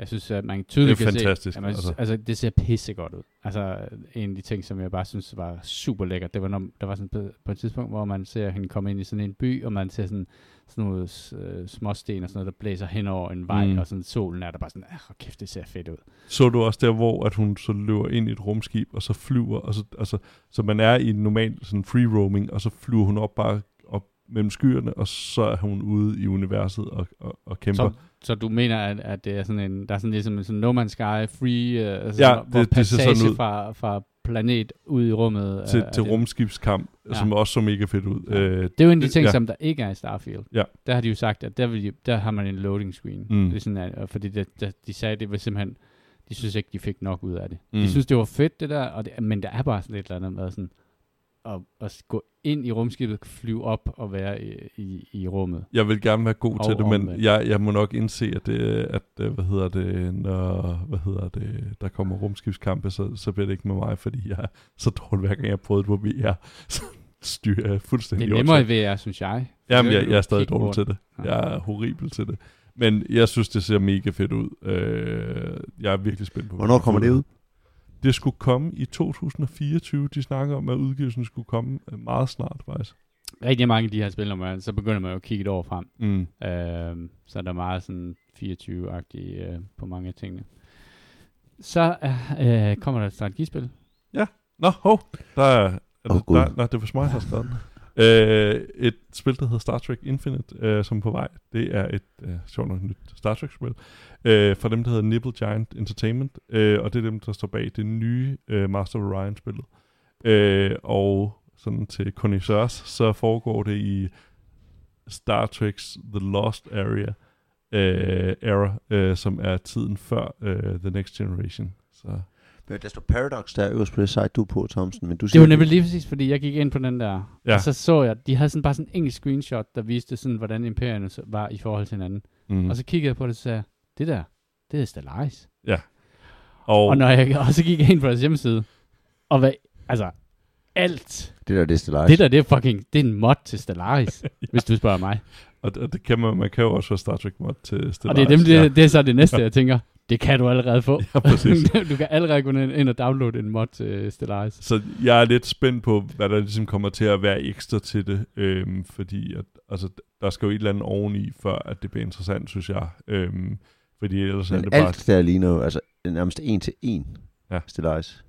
Jeg synes, at man tydeligt Det er kan fantastisk, se, at man, altså. altså. det ser pissegodt ud. Altså, en af de ting, som jeg bare synes var super lækkert, det var, når der var sådan på, på et tidspunkt, hvor man ser hende komme ind i sådan en by, og man ser sådan, sådan noget øh, småsten og sådan noget, der blæser hen over en vej, Mm. og sådan solen er der bare sådan, ah, kæft, det ser fedt ud. Så du også der, hvor at hun så løber ind i et rumskib, og så flyver, og så, altså, så man er i en normal sådan free roaming, og så flyver hun op bare op mellem skyerne, og så er hun ude i universet og, og, og kæmper. Så, så du mener, at, at det er sådan en, der er sådan ligesom en sådan No Man's Sky free, uh, altså Ja, sådan, hvor det- det ser sådan passage ud. fra, fra planet ud i rummet. til, er- til det. rumskibskamp, ja. Som også så mega fedt ud. Ja. Øh, Det er jo en af de det- ting, ja. som der ikke er i Starfield. Ja. Der har de jo sagt, at der, vil de, der har man en loading screen. Mm. Det er sådan, at, fordi det, der, de sagde, at det var simpelthen, de synes ikke, de fik nok ud af det. Mm. De synes, det var fedt, det der, og det, men der er bare sådan et eller andet med sådan, at, at gå ind i rumskibet, flyve op og være i, i, i rummet. Jeg vil gerne være god Og til det, men omvendt. jeg, jeg må nok indse, at, det, at øh, hvad hedder det, når hvad hedder det, der kommer rumskibskampe, så, så bliver det ikke med mig, fordi jeg er så dårlig, hver gang jeg har prøvet det på VR. Så styrer jeg fuldstændig Det er nemmere i VR, synes jeg. Jamen, Så jeg, jeg er stadig dårlig rundt. til det. Jeg er horribel til det. Men jeg synes, det ser mega fedt ud. Øh, jeg er virkelig spændt på. Hvornår kommer det ud? Det skulle komme i 2024. De snakker om, at udgivelsen skulle komme øh, meget snart, faktisk. Rigtig mange af de her spil, når man, så begynder man jo at kigge et år frem. Mm. Øh, så er der meget sådan 24-agtigt øh, på mange af tingene. Så øh, kommer der et strategispil. Nå, hov, der er... er Åh, det, Gud. der, nej, det var mig, der. Øh, et spil, der hedder Star Trek Infinite, øh, som er på vej. Det er et, øh, sjovt nok, nyt Star Trek-spil. Øh, fra dem, der hedder Nibble Giant Entertainment. Øh, og det er dem, der står bag det nye øh, Master of Orion-spillet. Øh, og sådan til connoisseurs, så foregår det i Star Trek's The Lost Area øh, era, øh, som er tiden før øh, The Next Generation. Så men der står Paradox der øverst på det site, du er på, Thomsen. Men du Det var nemlig lige præcis, fordi jeg gik ind på den der, Ja. og så så jeg, de havde sådan bare sådan en enkelt screenshot, der viste sådan, hvordan imperierne var i forhold til hinanden. mm. Og så kiggede jeg på det, og så sagde det der, det er Stellaris. og, Og, når jeg, (laughs) og så gik jeg ind på deres hjemmeside, og hvad, altså, alt, Det der, det er Stellaris. det der, det er fucking, det er en mod til Stellaris, (laughs) ja. hvis du spørger mig. Og det, og det kan man, man kan jo også få Star Trek mod til Stellaris. Og det er, dem, det, det er så det næste, jeg tænker, Det kan du allerede få. (laughs) Ja, præcis. (laughs) du kan allerede gå ind og downloade en mod til Stellaris. Så jeg er lidt spændt på, hvad der ligesom kommer til at være ekstra til det, øhm, fordi at, altså, der skal jo et eller andet oveni, før at det bliver interessant, synes jeg. Øhm, fordi ellers er Men det bare... alt der ligner jo altså nærmest en til en Ja. Stellaris.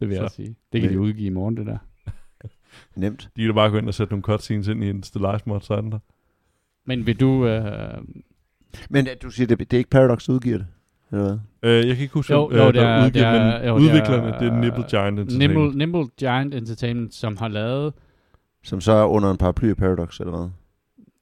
Det vil jeg Så. også sige. Det kan de Men- udgive i morgen, det der. (laughs) Nemt. De kan da bare gå ind og sætte nogle cutscenes ind i en Stellaris mod, så er den der. Men vil du... Øh, Men øh, du siger, det, det er ikke Paradox, der udgiver det? Eller hvad? Øh, jeg kan ikke huske, Jo, hvem, jo, øh, det der er- udgiver, det er- jo, det er- udviklerne, det er Nibble Giant Entertainment. Nimble, Nimble Giant Entertainment, som har lavet... Som så er under en paraply af Paradox, eller hvad?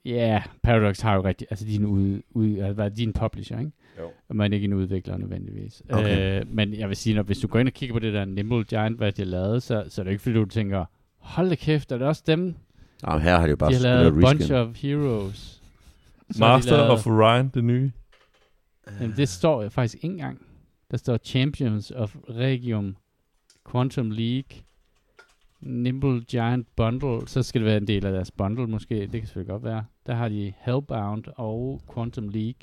Ja, yeah, Paradox har jo rigtig... Altså, de er en, ud, ud, altså, de er en publisher, ikke? Jo. Og man er ikke en udvikler nødvendigvis. Okay. Øh, men jeg vil sige, når, hvis du går ind og kigger på det der Nimble Giant, hvad de har lavet, så, så er det ikke fordi, du tænker, hold da kæft, er det også dem? Nå, her har de jo bare de har lavet. Bunch of Heroes. Så Master lavet- of Orion, det nye. Jamen, det står jo faktisk ikke engang. Der står Champions of Regium, Quantum League, Nimble Giant Bundle. Så skal det være en del af deres bundle måske. Det kan selvfølgelig godt være. Der har de Hellbound og Quantum League.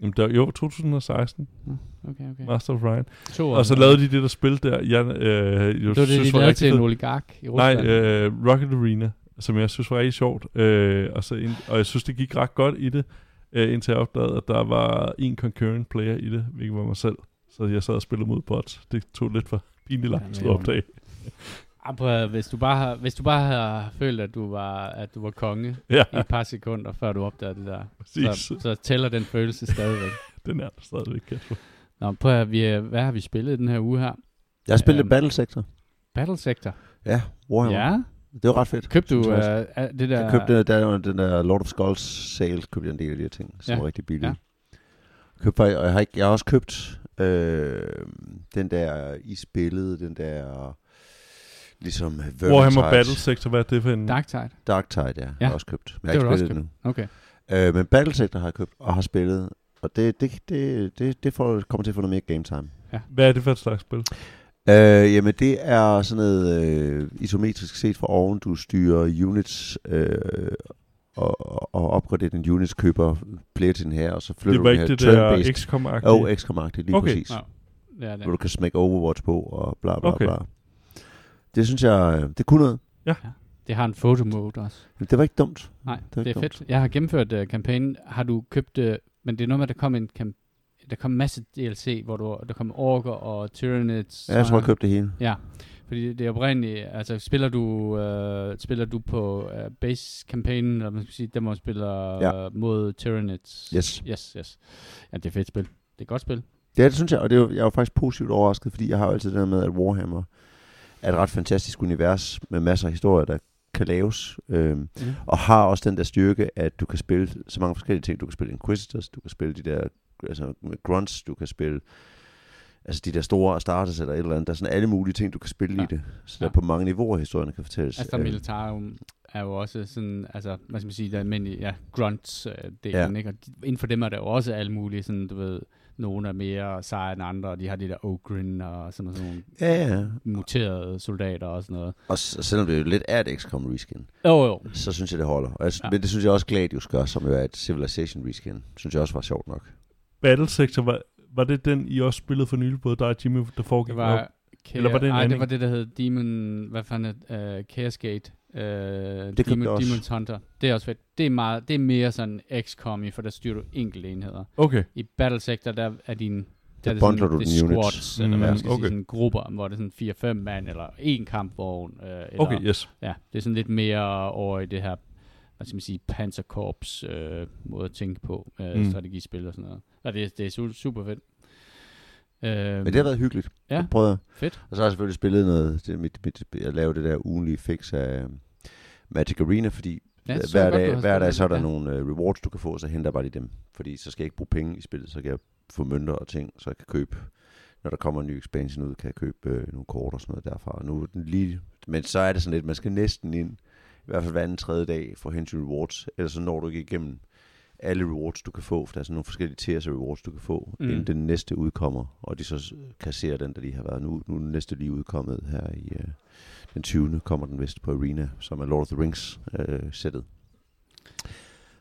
Jamen, der, jo, 2016. Okay, okay. Master of. To Og så lavede de det der spil der, jeg øh, jo det var det, synes de var lavede til en oligark i Nej, Rusland. øh, Rocket Arena, som jeg synes var rigtig sjovt. Øh, og, så ind, og jeg synes, det gik ret godt i det, øh, indtil jeg opdagede, at der var en concurrent player i det, hvilket var mig selv. Så jeg sad og spillede mod bots. Det tog lidt for pinligt lang tid at opdage. Prøv hvis, du bare har, hvis du bare har følt, at du var, at du var konge Ja, i et par sekunder, før du opdagede det der, præcis. så, så tæller den følelse stadigvæk. (laughs) Den er der stadigvæk, Kasper. Nå, prøv at, vi, hvad har vi spillet den her uge her? Jeg har spillet Øhm, Battle Sector. Battle Sector. Ja, Warhammer. Ja. Det var ret fedt. Købte du uh, det der... Jeg købte der, under den der Lord of Skulls sale, købte jeg en del af de her ting, som Ja. var rigtig billige. Ja. Købte, og jeg har, ikke, jeg har også købt øh, den der i spillet, den der ligesom Vermintide. Warhammer Battle Sector, hvad er det for en? Dark Tide. Dark Tide, ja. ja. Jeg har også købt. Men jeg har ikke spillet det Okay. nu. Øh, men Battle Sector har jeg købt og har spillet. Og det, det, det, det, det får, kommer til at få noget mere game time. Hvad er det for et slags spil? Øh, jamen det er sådan noget øh, isometrisk set fra oven. Du styrer units øh, og, og opgraderer din units, køber flere til den her, og så flytter Det var du den ikke her det der turn-based. XCOM-agtige? Og XCOM-agtigt, lige Okay. præcis. Det er det. Hvor du kan smække Overwatch på og bla bla Okay. bla. Det synes jeg, øh, det kunne noget. Det har en photo mode også. Men det var ikke dumt. Nej, Det det, var det er ikke fedt. Jeg har gennemført uh, kampagnen. Har du købt... Uh, men det er noget med, at der kom en kamp der kom en masse DLC, hvor du, der kom Orker og Tyranids. Ja, jeg tror, jeg købte det hele. Ja, fordi det er oprindeligt, altså spiller du, øh, spiller du på øh, base campaignen, eller man skal sige, man spiller Ja. øh, mod Tyranids. Yes. Yes, yes. Ja, det er fedt spil. Det er et godt spil. Ja, det synes jeg, og det er, jeg er jo faktisk positivt overrasket, fordi jeg har jo altid det der med, at Warhammer er et ret fantastisk univers med masser af historier, der kan laves, øhm, Mm. og har også den der styrke, at du kan spille så mange forskellige ting. Du kan spille Inquisitors, du kan spille de der altså grunts, du kan spille altså de der store starters eller et eller andet. Der er sådan alle mulige ting, du kan spille ja. I det. Så Ja. der er på mange niveauer, historierne kan fortælles. Astra Øhm, Militarum er jo også sådan, altså, hvad skal man sige, der er almindelige, ja, grunts øh, delen, Ja. ikke? Og de, inden for dem er der jo også alle mulige, sådan, du ved, nogle er mere seje end andre, og de har de der Ogrin og sådan, sådan nogle Ja, ja. muterede soldater og sådan noget. Og s- selvom det jo lidt er et XCOM reskin, Jo, jo. så synes jeg, det holder. Og jeg. Ja. Men det synes jeg også Gladius gør, som jo er et Civilization reskin. Synes jeg også var sjovt nok. Battle Sector, var, var det den, I også spillede for nylig, både dig og Jimmy, der foregik Det var, op? Eller var det en Ej, anden? det var det, der hed Demon... Hvad fanden er uh, Chaos Gate? Uh, købte Demon, jeg også. Demon's Hunter. Det er også fedt. Det er, meget, det er mere sådan XCOM, i, for der styrer du enkelte enheder. Okay. I Battle Sector, der er din... Der er det bundler sådan, du det dine units. squads, eller Mm, hvad man skal okay. sige, sådan grupper, hvor det er sådan 4-5 mand, eller en kampvogn. Uh, eller, Okay, yes. Ja, det er sådan lidt mere over i det her, hvad skal man sige, panserkorps øh, måde at tænke på, øh, Mm. strategispil og sådan noget. Og det, det er su- super fedt. Øh, Men det har været hyggeligt. Ja. Det prøvede jeg. Fedt. Og så har jeg selvfølgelig spillet noget, det, mit, mit, jeg lavede det der ugenlige fix af øhm, Magic Arena, fordi Ja, ja, hver, godt, dag, har hver dag så er der det. nogle uh, rewards, du kan få, så henter jeg bare lige dem. Fordi så skal jeg ikke bruge penge i spillet, så kan jeg få mønter og ting, så jeg kan købe, når der kommer en ny expansion ud, kan jeg købe øh, nogle kort og sådan noget derfra. Og nu er den lige, men så er det sådan lidt, man skal næsten ind, i hvert fald hver anden tredje dag, for hen til rewards, ellers så når du ikke igennem alle rewards, du kan få, for der er sådan nogle forskellige tiers af rewards, du kan få, mm. Inden den næste udkommer, og de så kasserer den, der lige har været nu. Nu er den næste lige udkommet her i øh, den 20. kommer den vist på Arena, som er Lord of the Rings øh, sættet.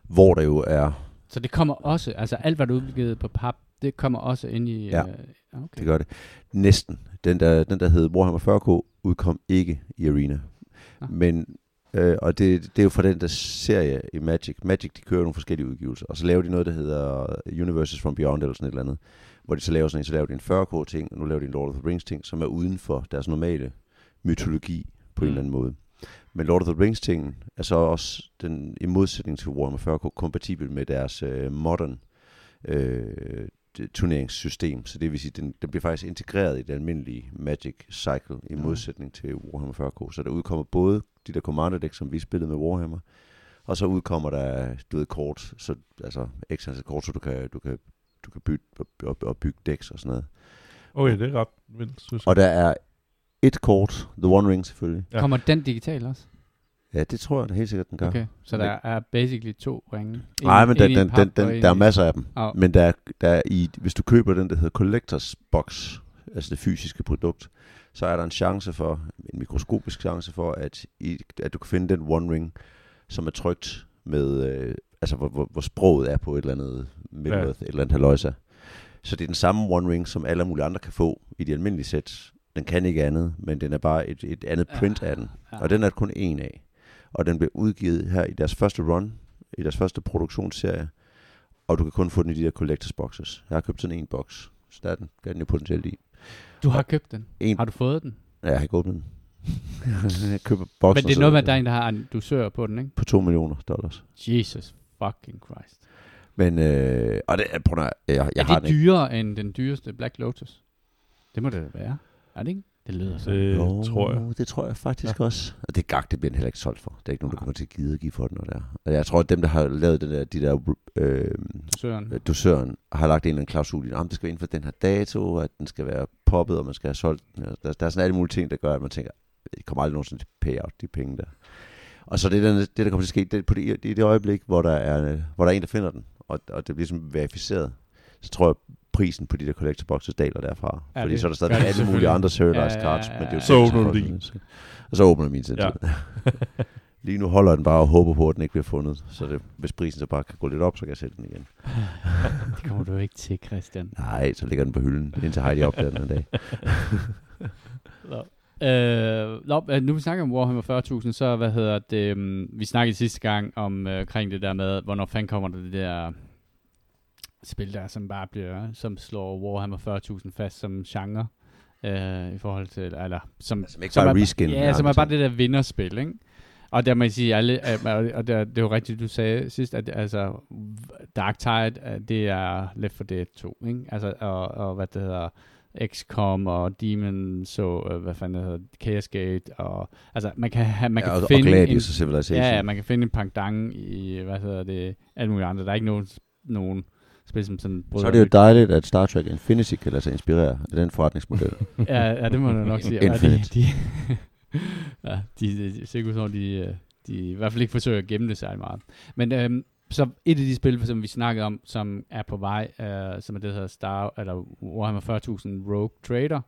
Hvor der jo er, Så det kommer også, altså alt hvad der er udgivet på pap, Det kommer også ind i... Ja. Øh, okay. Det gør det. Næsten. Den der, den der hed Warhammer 40K udkom ikke i Arena. Nå. Men, øh, og det, det er jo fra den der serie i Magic. Magic, de kører nogle forskellige udgivelser, og så laver de noget, der hedder Universes from Beyond, eller sådan et eller andet, hvor de så laver sådan en, så laver de en 40K-ting, og nu laver de en Lord of the Rings-ting, som er uden for deres normale mytologi på mm. en Mm. eller anden måde. Men Lord of the Rings-tingen er så også den, i modsætning til Warhammer 40K kompatibel med deres øh, modern øh, turneringssystem. Så det vil sige, den, den bliver faktisk integreret i det almindelige Magic Cycle i Ja. modsætning til Warhammer 40K. Så der udkommer både de der Commander decks, som vi spillede med Warhammer, og så udkommer der, du ved, kort, så, altså x antal kort, så du kan, du kan, du kan bytte og, og bygge decks og sådan noget. Okay, det er ret vildt, synes jeg. Og der er et kort, The One Ring selvfølgelig. Ja. Kommer den digital også? Ja, det tror jeg da helt sikkert, den gør. Okay, så Men- der er basically to ringe. Nej, men en den, den, den, der er masser af dem. Au. Men der, er- der er i, hvis du køber den, der hedder Collectors Box, altså det fysiske produkt, så er der en chance for, en mikroskopisk chance for, at, i, at du kan finde den One Ring, som er trygt med, øh, altså hvor, hvor, hvor sproget er på et eller andet Middle Ja. Et eller andet haløjsa. Så det er den samme One Ring, som alle mulige andre kan få i de almindelige sæt. Den kan ikke andet, men den er bare et, et andet print af den. Ja. Og den er der kun en af. Og den blev udgivet her i deres første run, i deres første produktionsserie. Og du kan kun få den i de der collectors boxes. Jeg har købt sådan en box, så der er den, der er den jo potentielt i. Du har købt den. En, Har du fået den? ja, jeg har ikke åbnet den. jeg køber boxen Men det er noget med, at der er en, der har en dusør på den, ikke? på 2 millioner dollars. Jesus fucking Christ. Men, øh, og det, prøv at, jeg, jeg er har det den dyrere end den dyreste Black Lotus? Det må det være. Er det ikke? Det lyder så. Det Jo, tror jeg. det tror jeg faktisk ja. også. Og det gak, det bliver den heller ikke solgt for. Der er ikke nogen, der kommer til at gide at give for den. Og, der. og jeg tror, at dem, der har lavet den der, de der øh, Dusøren. øh, dosøren har lagt en eller anden klausul i, om det skal være inden for den her dato, at den skal være poppet, og man skal have solgt den. Og Der, der er sådan alle mulige ting, der gør, at man tænker, det kommer aldrig nogensinde til payout, de penge der. Og så det, der, det, der kommer til at ske, det, er på det, det det øjeblik, hvor der, er, hvor der er en, der finder den, og, og det bliver ligesom verificeret, så tror jeg, prisen på de der collector boxes daler derfra. Ja, fordi det så er der stadig det alle mulige andre serialized Ja, cards, ja, men det er jo ja, Så åbner du din. Og så åbner min sindssygt. Ja. (laughs) Lige nu holder den bare og håber på, at den ikke bliver fundet. Så det, hvis prisen så bare kan gå lidt op, så kan jeg sætte den igen. (laughs) det kommer du ikke til, Christian. Nej, så ligger den på hylden, indtil Heidi opdager den en dag. (laughs) Nå. Øh, nå, nu vi snakker om Warhammer 40.000, så hvad hedder det, um, vi snakkede sidste gang om øh, omkring det der med, hvornår fanden kommer der det der spil der, som bare bliver, som slår Warhammer 40.000 fast som genre, øh, i forhold til, eller som, Som ikke som bare er, reskin. Ja, som er bare det der vinderspil, ikke? Og der må jeg sige, alle, og- og det, er jo rigtigt, du sagde sidst, at altså, Dark Tide, øh, det er Left 4 Dead 2, ikke? Altså, og, og hvad det hedder, XCOM og Demon, så, øh, hvad fanden det hedder, Chaos Gate, og, altså, man kan, have, man ja, kan og, og finde en, Gladius og Civilization. ja, ja, man kan finde en pangdang i, hvad hedder det, alle mulige andre. Der er ikke nogen, nogen spil, som sådan så er det jo dejligt, at Star Trek Infinity kan lade sig inspirere af den forretningsmodel. (laughs) ja, ja, det må du nok sige. Ja, de, de, (laughs) ja, de, de, de, ser ud som om, de, øh, de i hvert fald ikke forsøger at gemme det særlig meget. Men øhm, så et af de spil, som vi snakkede om, som er på vej, øh, som er det, der hedder Star, eller Warhammer 40.000 Rogue Trader,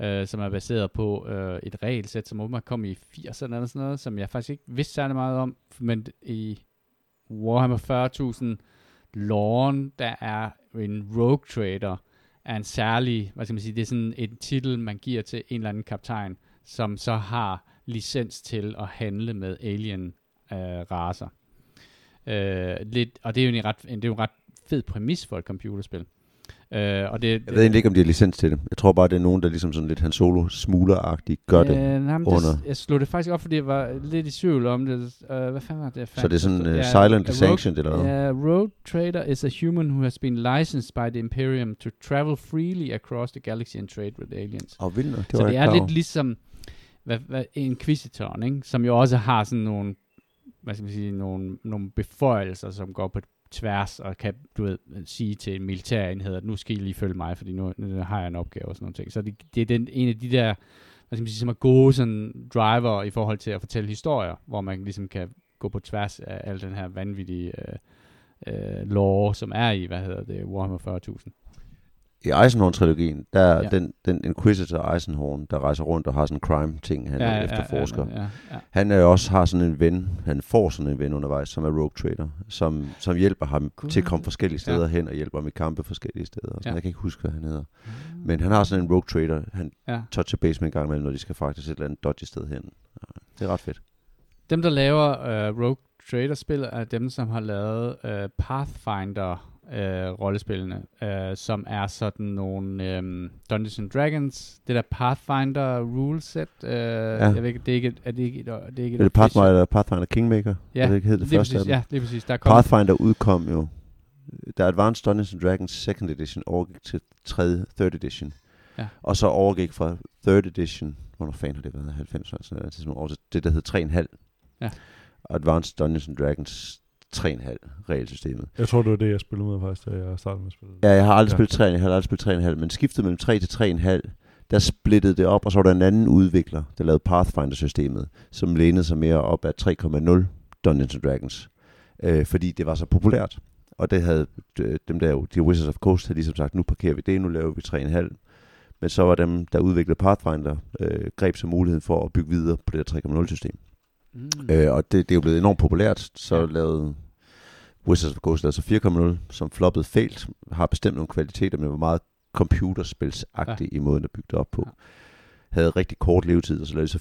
øh, som er baseret på øh, et regelsæt, som åbenbart kom i 80'erne eller sådan noget, som jeg faktisk ikke vidste særlig meget om, men i Warhammer 40.000 Lorne, der er en Rogue Trader, er en særlig, hvad skal man sige, det er sådan en titel, man giver til en eller anden kaptajn, som så har licens til at handle med alien øh, raser. Øh, lidt, og det er jo en ret, en, det er jo en ret fed præmis for et computerspil. Øh, og det, Jeg ved egentlig ikke, om de har licens til det. Jeg tror bare, det er nogen, der ligesom sådan lidt Han Solo smugleragtigt gør det. Øh, nej, men under. det, jeg slog det faktisk op, fordi jeg var lidt i tvivl om det. Uh, hvad fanden var det? jeg Så det er sådan Ja, uh, silent a sanctioned eller noget? Yeah, Rogue Trader is a human who has been licensed by the Imperium to travel freely across the galaxy and trade with aliens. Og vildt nok, det Det så det er lidt ligesom hvad, hvad, Inquisitoren, ikke? som jo også har sådan nogle, hvad skal man sige, nogle, nogle beføjelser, som går på tværs og kan, du ved, sige til en militærenhed, at nu skal I lige følge mig, fordi nu, nu har jeg en opgave og sådan noget. ting. Så det, det er den, en af de der, hvad skal man sige, som er gode sådan driver i forhold til at fortælle historier, hvor man ligesom kan gå på tværs af al den her vanvittige øh, øh, lore, som er i, hvad hedder det, Warhammer 40.000 i Eisenhorn-trilogien, der er Ja. den, den Inquisitor Eisenhorn, der rejser rundt og har sådan en crime-ting, han ja, efterforsker. Ja, ja, ja. Han er også har sådan en ven, han får sådan en ven undervejs, som er Rogue Trader, som, som hjælper ham Gud. til at komme forskellige steder Ja. hen, og hjælper ham i kampe forskellige steder. Sådan. Ja. Jeg kan ikke huske, hvad han hedder. Men han har sådan en Rogue Trader, han ja. toucher base med en gang imellem, når de skal faktisk et eller andet dodgy sted hen. Det er ret fedt. Dem, der laver uh, Rogue Trader-spil, er dem, som har lavet uh, Pathfinder uh, rollespillene, uh, som er sådan nogle um, Dungeons and Dragons, det der Pathfinder ruleset. Uh, ja. Jeg ved ikke, det er ikke, er det ikke, et- det er ikke Er det Pathfinder, Pathfinder Kingmaker? Ja, er det ikke hed det lige første præcis, ja, lige præcis. Der er kommet, Pathfinder udkom jo. Da Advanced Dungeons and Dragons 2nd edition overgik til 3. 3rd edition. Ja. Og så overgik fra 3rd edition, hvornår fanden har det været, 90 eller sådan noget, til sådan nogle år, til det der hed 3,5. Ja. Advanced Dungeons and Dragons 3,5 regelsystemet. Jeg tror, det var det, jeg spillede med faktisk, da jeg startede med at spille. Ja, jeg har aldrig Ja. spillet 3, jeg har aldrig spillet 3,5, men skiftet mellem 3 til 3,5, der splittede det op, og så var der en anden udvikler, der lavede Pathfinder-systemet, som lænede sig mere op af 3,0 Dungeons and Dragons, øh, fordi det var så populært. Og det havde dem der, de Wizards of Coast, havde ligesom sagt, nu parkerer vi det, nu laver vi 3,5. Men så var dem, der udviklede Pathfinder, øh, greb som muligheden for at bygge videre på det der 3,0-system. Mm. Øh, og det, det er jo blevet enormt populært, så Ja. lavede Wizards of Coast lavede så 4.0, som floppede fælt, har bestemt nogle kvaliteter, men var meget computerspilsagtig ja. i måden at bygge det op på. Ja. Havde rigtig kort levetid, og så lavede de så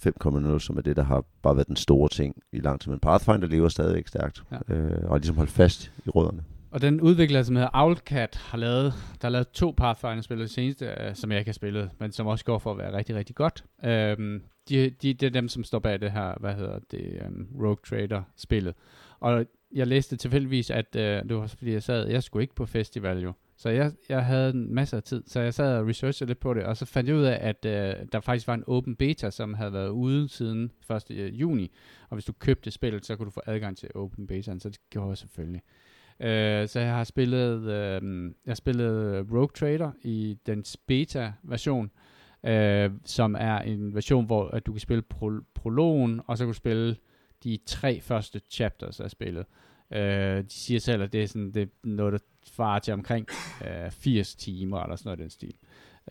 5.0, som er det, der har bare været den store ting i lang tid. Men Pathfinder lever stadigvæk stærkt, Ja. øh, og ligesom holdt fast i rødderne. Og den udvikler, som hedder Owlcat, har lavet, der har lavet to Pathfinder-spil det seneste, øh, som jeg ikke har spillet, men som også går for at være rigtig, rigtig godt. Øhm, de, de, det er dem, som står bag det her, hvad hedder det, um, Rogue Trader-spillet. Og jeg læste tilfældigvis, at øh, det var fordi, jeg sad, jeg skulle ikke på festival jo, så jeg, jeg havde en masse af tid, så jeg sad og researchede lidt på det, og så fandt jeg ud af, at øh, der faktisk var en open beta, som havde været ude siden 1. Øh, juni, og hvis du købte spillet, så kunne du få adgang til open betaen, så det gjorde jeg selvfølgelig. Øh, så jeg har spillet, øh, jeg spillede spillet Rogue Trader i den beta-version, øh, som er en version, hvor at du kan spille pro- prologen, og så kan du spille de tre første chapters af spillet. Øh, de siger selv, at det er, sådan, det er noget, der svarer til omkring øh, 80 timer, eller sådan noget i den stil.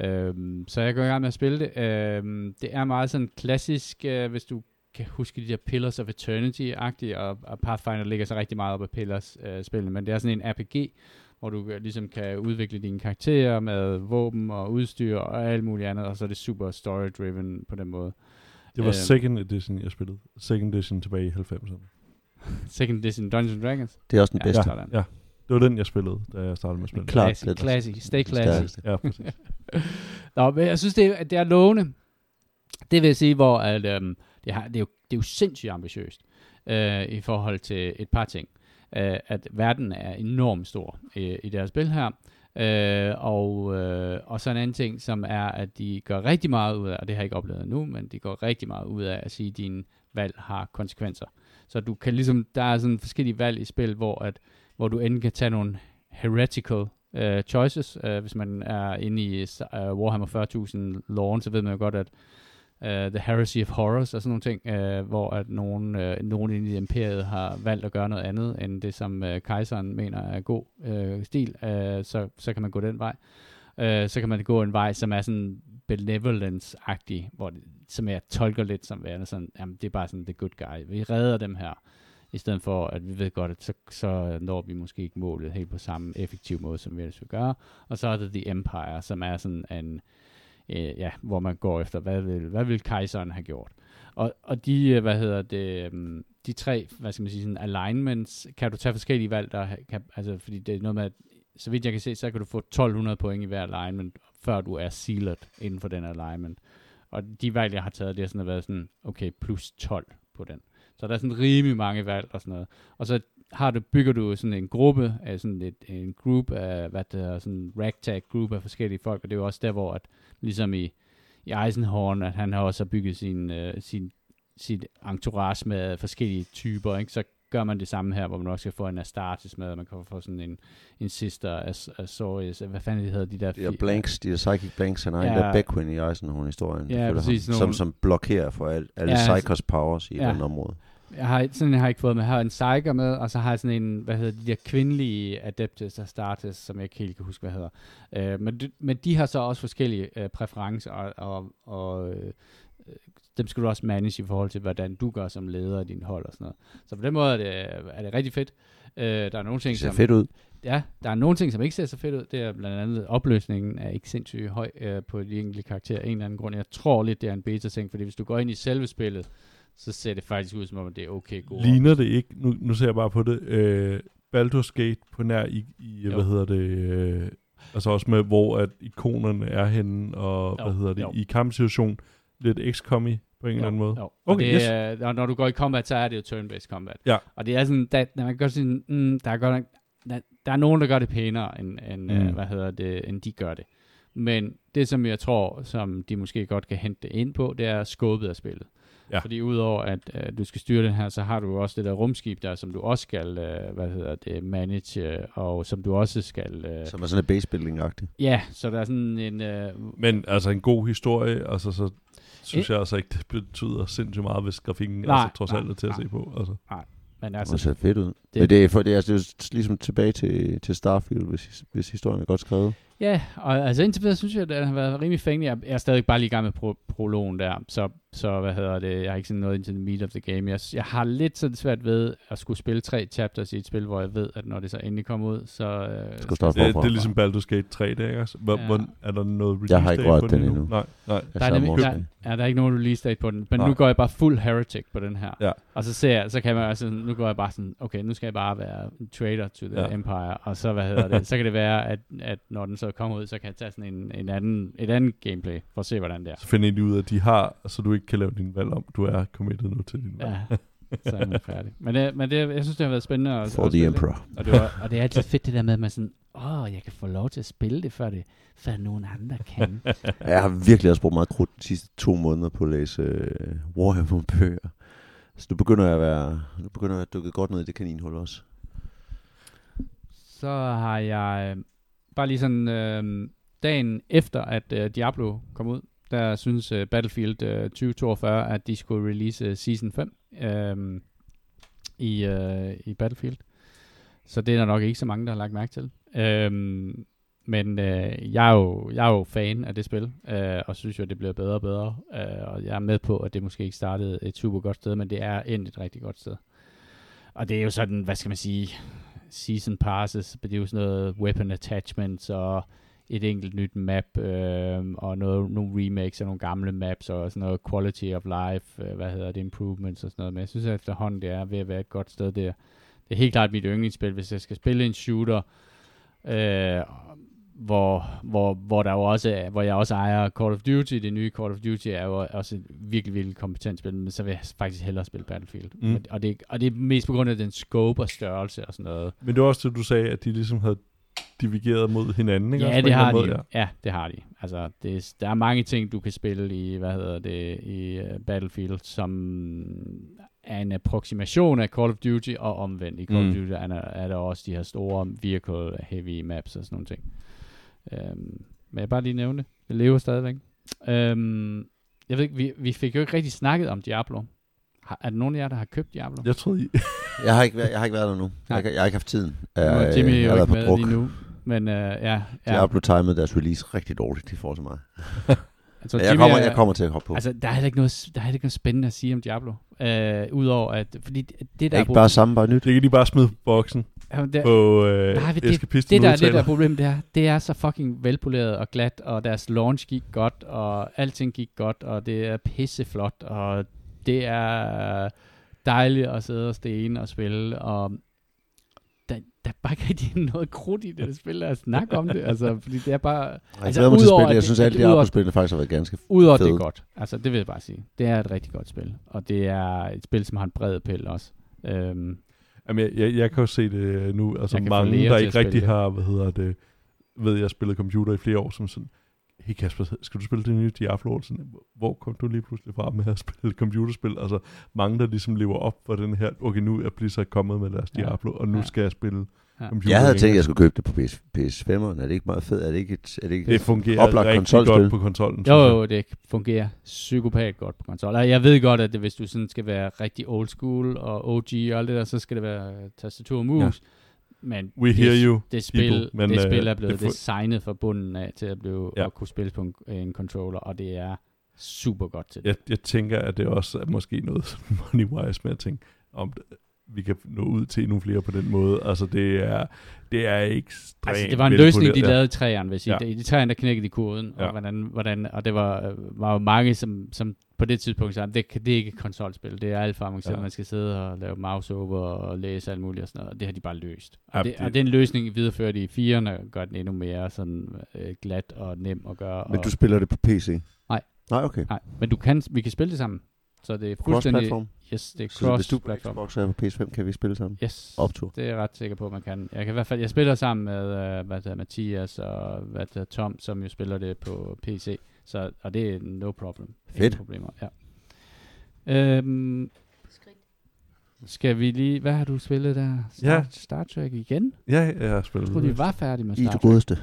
Øh, så jeg går i gang med at spille det. Øh, det er meget sådan klassisk, øh, hvis du kan huske de der Pillars of Eternity-agtige, og, og Pathfinder ligger så rigtig meget op af Pillars-spillene, øh, men det er sådan en RPG, hvor du øh, ligesom kan udvikle dine karakterer med våben og udstyr og alt muligt andet, og så er det super story-driven på den måde. Det var Øhm. second edition, jeg spillede. Second edition tilbage i 90'erne. (laughs) Second Edition Dungeons Dragons. Det er også den Ja. bedste. Sådan. Ja, det var den, jeg spillede, da jeg startede med at spille. Klart, Classic, det er classic, stay stærkeste. Ja, præcis. (laughs) Nå, men jeg synes, det er, det er lovende. Det vil jeg sige, hvor at, øhm, det, har, det, er jo, det er jo sindssygt ambitiøst øh, i forhold til et par ting. Øh, at verden er enormt stor øh, i deres spil her. Øh, og, øh, og så en anden ting, som er, at de gør rigtig meget ud af, og det har jeg ikke oplevet nu, men de går rigtig meget ud af at sige, at dine valg har konsekvenser. Så du kan ligesom, der er sådan forskellige valg i spil, hvor, at, hvor du enten kan tage nogle heretical uh, choices. Uh, hvis man er inde i uh, Warhammer 40.000 loven, så ved man jo godt, at uh, The Heresy of Horrors og sådan nogle ting, uh, hvor at nogen, uh, nogen inde i imperiet har valgt at gøre noget andet, end det som uh, kejseren mener er god uh, stil, uh, så, så kan man gå den vej. Uh, så kan man gå en vej, som er sådan benevolence-agtig, hvor det, som jeg tolker lidt som værende sådan, jamen det er bare sådan the good guy. Vi redder dem her, i stedet for at vi ved godt, at så, så når vi måske ikke målet helt på samme effektiv måde, som vi ellers vil gøre. Og så er det The Empire, som er sådan en, øh, ja, hvor man går efter, hvad vil, hvad vil kejseren have gjort? Og, og de, øh, hvad hedder det, øh, de tre, hvad skal man sige, sådan alignments, kan du tage forskellige valg, der kan, altså, fordi det er noget med, at, så vidt jeg kan se, så kan du få 1200 point i hver alignment, før du er sealed inden for den alignment. Og de valg, jeg har taget, det har sådan været sådan, okay, plus 12 på den. Så der er sådan rimelig mange valg og sådan noget. Og så har du, bygger du sådan en gruppe af sådan et, en group af, hvad det er, sådan en ragtag group af forskellige folk, og det er jo også der, hvor at, ligesom i, i Eisenhorn, at han har også bygget sin, uh, sin, sit entourage med forskellige typer, ikke? så gør man det samme her, hvor man også kan få en Astartes med, man kan få sådan en, en sister Azorius, hvad fanden det hedder, de der... De fi- blanks, de der psychic blanks, han har ja. en Ja. der Beckwin i Eisenhorn-historien, Ja, præcis, ham, nogle- som, som blokerer for al, alle Ja, ja, altså- psychos powers i ja. ja. den område. Jeg har, sådan en har jeg ikke fået med. Jeg har en Saiga med, og så har jeg sådan en, hvad hedder de der kvindelige Adeptus Astartes, som jeg ikke helt kan huske, hvad hedder. Øh, men, de, men de har så også forskellige øh, præferencer, og, og, og øh, dem skal du også manage i forhold til, hvordan du gør som leder af din hold og sådan noget. Så på den måde er det, er det rigtig fedt. Øh, der er nogle ting, Det ser som, fedt ud. Ja, der er nogle ting, som ikke ser så fedt ud. Det er blandt andet, opløsningen er ikke sindssygt høj øh, på de enkelte karakterer. En eller anden grund. Jeg tror lidt, det er en beta-ting, fordi hvis du går ind i selve spillet, så ser det faktisk ud som om, det er okay god Ligner det ikke, nu, nu ser jeg bare på det, øh, Baldur's Gate på nær i, i Jo. hvad hedder det, øh, altså også med, hvor at ikonerne er henne, og Jo, hvad hedder det, jo. i kampsituation, lidt XCOM i på en eller anden måde. Jo. Og Okay, det, yes. er, når, når du går i combat, så er det jo turn-based combat. Ja. Og det er sådan, der, man kan godt sige, mm, der er godt der, der er nogen, der gør det pænere, end, end Mm. mm. øh, hvad hedder det, end de gør det. Men det, som jeg tror, som de måske godt kan hente det ind på, det er skåbet af spillet. Ja. Fordi udover at øh, du skal styre den her, så har du også det der rumskib der, som du også skal, øh, hvad hedder det, manage, og som du også skal... Øh, Som er sådan en base-building-agtig. ja, så der er sådan en... Øh, Men altså en god historie, altså så synes jeg altså ikke, det betyder sindssygt meget, hvis grafikken Nej, altså, trods nej, alt er til at nej. se på. Altså. men Altså, det ser fedt ud. det- Men det er, for, det er, altså, det er jo ligesom tilbage til, til Starfield, hvis, hvis historien er godt skrevet. Ja, og altså indtil videre synes jeg, at den har været rimelig fængende. Jeg, jeg er stadig bare lige i gang med pro- prologen der, så, så hvad hedder det, jeg har ikke sådan noget into the meat of the game. Jeg, jeg har lidt sådan svært ved at skulle spille tre chapters i et spil, hvor jeg ved, at når det så endelig kommer ud, så... Øh, Skal du starte Det, det er ligesom Baldur's Gate 3, det er ikke? Hvor, Ja. hvor, er der noget release Jeg har ikke rørt på den endnu. Nej, nej. Jeg der er, nemlig, der, ja, der er ikke nogen release date på den, men Nej. nu går jeg bare fuld heretic på den her. Ja. Og så ser jeg, så kan man altså, nu går jeg bare sådan, okay, nu skal jeg bare være en trader to the ja. empire, og så, hvad hedder det, så kan det være, at, at når den så kommer ud, så kan jeg tage sådan en, en anden, et andet gameplay, for at se, hvordan det er. Så finder de ud af, at de har, så du ikke kan lave din valg om. Du er committed nu til din valg. Ja, så er man færdig. Men, det, men det, jeg synes, det har været spændende. At, For at the spille. Emperor. Og det, var, og det er altid fedt det der med, at man sådan, åh, jeg kan få lov til at spille det, før, det, før nogen andre kan. (laughs) Ja, Jeg har virkelig også brugt meget krudt de sidste to måneder på at læse øh, Warhammer-bøger. Så nu begynder jeg at være, nu begynder jeg at dykke godt ned i det kaninhul også. så har jeg øh, bare lige sådan, øh, dagen efter, at øh, Diablo kom ud, der synes øh, Battlefield øh, 2042, at de skulle release øh, Season 5 øh, i, øh, i Battlefield. Så det er der nok ikke så mange, der har lagt mærke til. Øh, men øh, jeg, er jo, jeg er jo fan af det spil, øh, og synes jo, at det bliver bedre og bedre. Øh, og jeg er med på, at det måske ikke startede et super godt sted, men det er endt et rigtig godt sted. Og det er jo sådan, hvad skal man sige, season passes, det er jo sådan noget weapon attachments og et enkelt nyt map, øh, og noget, nogle remakes af nogle gamle maps, og sådan noget quality of life, øh, hvad hedder det, improvements og sådan noget. Men jeg synes at efterhånden, det er ved at være et godt sted der. Det er helt klart mit yndlingsspil, hvis jeg skal spille en shooter, øh, hvor, hvor, hvor der jo også er, hvor jeg også ejer Call of Duty. Det nye Call of Duty er jo også et virkelig, virkelig kompetent spil, men så vil jeg faktisk hellere spille Battlefield. Mm. Og, det, og det er mest på grund af den scope og størrelse og sådan noget. Men det var også det, du sagde, at de ligesom havde divergeret mod hinanden, ikke? Ja, Også det har de. Måde, ja. ja, det har de. Altså, det er, der er mange ting, du kan spille i, hvad hedder det, i uh, Battlefield, som er en approximation af Call of Duty, og omvendt. I Call Mm. of Duty er der, er der også de her store vehicle heavy maps og sådan nogle ting. Um, men jeg bare lige nævne det. Det lever stadigvæk. Um, jeg ved ikke, vi, vi fik jo ikke rigtig snakket om Diablo. Har, er der nogen af jer, der har købt Diablo? Jeg troede, I... (laughs) Jeg har ikke, været- jeg har ikke været der nu. Jeg, har, ikke- jeg har ikke haft tiden. Nu er Jeg, Jimmy jeg, jo ikke på med lige nu. Men uh, ja, ja. Diablo timede deres release rigtig dårligt i forhold til mig. (laughs) Altså, jeg Jimmy kommer, er- jeg kommer til at hoppe på. Altså, der er heller ikke noget, der er ikke noget spændende at sige om Diablo. Øh, Udover at, fordi det der er ikke bare samme, bare nyt. Det kan de bare smide på boksen Jamen, det, på øh, Nej, det- Eskapisten det der er det der problem, det er, det er så fucking velpoleret og glat, og deres launch gik godt, og alting gik godt, og det er pisseflot, og det er dejligt at sidde og stene og spille, og der, der er bare ikke rigtig (laughs) noget krudt i det, det spil, at snakke om det, altså, fordi det er bare, Jeg altså, glæder mig til Jeg det- synes, alle det- udover- Diablo-spillene faktisk har været ganske udover det er godt, altså det vil jeg bare sige, det er et rigtig godt spil, og det er et spil, som har en bred appel også. Øhm, Jamen, jeg, jeg, jeg kan jo se det nu. Altså Jeg mange, der ikke rigtig har, hvad hedder det, ved jeg spillet computer i flere år, som sådan, hey Kasper, skal du spille det nye Diablo? Sådan, hvor kom du lige pludselig fra med at spille computerspil? Altså mange, der ligesom lever op for den her, okay, nu er Blizzard kommet med deres Ja. Diablo, og nu Ja. skal jeg spille. Computer. Jeg havde ikke? tænkt, at jeg skulle købe det på PS, PS5'eren. Er det ikke meget fedt? Er det ikke et, er det ikke Det et fungerer oplagt rigtig konsolspil? godt på konsollen. Jo, jo, det fungerer psykopat godt på konsol. Og jeg ved godt, at det, hvis du sådan skal være rigtig old school og OG og alt det der, så skal det være tastatur og mus. Ja. Men We det, hear you. det spil, people, men, det øh, spil er blevet det fu- designet fra bunden af til at, blive, Ja. at kunne spilles på en, en controller, og det er super godt til det. Jeg, jeg tænker, at det også er måske noget (laughs) money-wise med at tænke, om det, vi kan nå ud til endnu flere på den måde. Altså, det er, det er ekstremt Altså, det var en løsning, de lavede i træerne, hvis I. Ja. I de træerne, der knækkede de koden, Ja. og, hvordan, hvordan, og det var, øh, var jo mange, som, som på det tidspunkt sagde, det, kan- det er ikke et konsolspil, det er alt for avanceret, Ja. man skal sidde og lave mouse over og læse alt muligt og sådan noget, og det har de bare løst. Og, Ja, det, det- og den løsning videreført i 4'erne, gør den endnu mere sådan øh, glat og nem at gøre. Men og, du spiller det på PC? Nej. Nej, okay. Nej, men du kan, vi kan spille det sammen. Så det er fuldstændig... Cross-platform? Yes, det er Så hvis du på cross-platform. Xbox er på PS5, kan vi spille sammen? Yes. Optur. Det er jeg ret sikker på, at man kan. Jeg kan i hvert fald, jeg spiller sammen med øh, hvad der, Mathias og hvad der, Tom, som jo spiller det på PC. Så, og det er no problem. Ingen Fedt. problemer, ja. Øhm, skal vi lige, hvad har du spillet der? Star, Ja. Star Trek igen? Ja, jeg har spillet Jeg troede, vi var færdige med I er Star det Trek. godeste.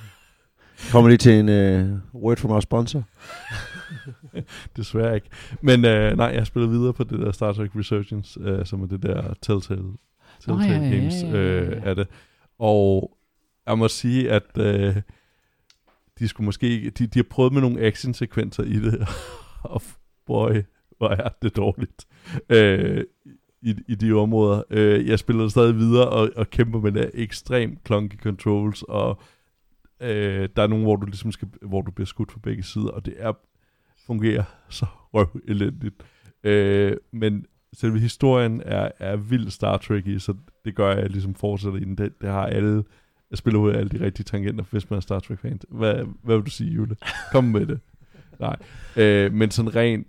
(laughs) Kommer lige til en uh, word from our sponsor. (laughs) (laughs) Desværre ikke. Men øh, nej, jeg har spillet videre på det der Star Trek Resurgence, øh, som er det der Telltale, Telltale ja, ja, Games ja, ja, øh, ja. er det. Og jeg må sige, at øh, de skulle måske ikke, de, de har prøvet med nogle action-sekvenser i det, (laughs) og boy, hvor er det dårligt øh, i, i de områder. Øh, jeg spiller stadig videre og, og kæmper med det ekstremt clunky controls, og øh, der er nogle, hvor du ligesom skal, hvor du bliver skudt fra begge sider, og det er fungerer så røv elendigt. Øh, men selve historien er, er vildt Star Trek i, så det gør, at jeg ligesom fortsætter i den. Det, det har alle, jeg spiller ud af alle de rigtige tangenter, hvis man er Star Trek-fan. Hvad, hvad vil du sige, Jule? Kom med det. Nej. Øh, men sådan ren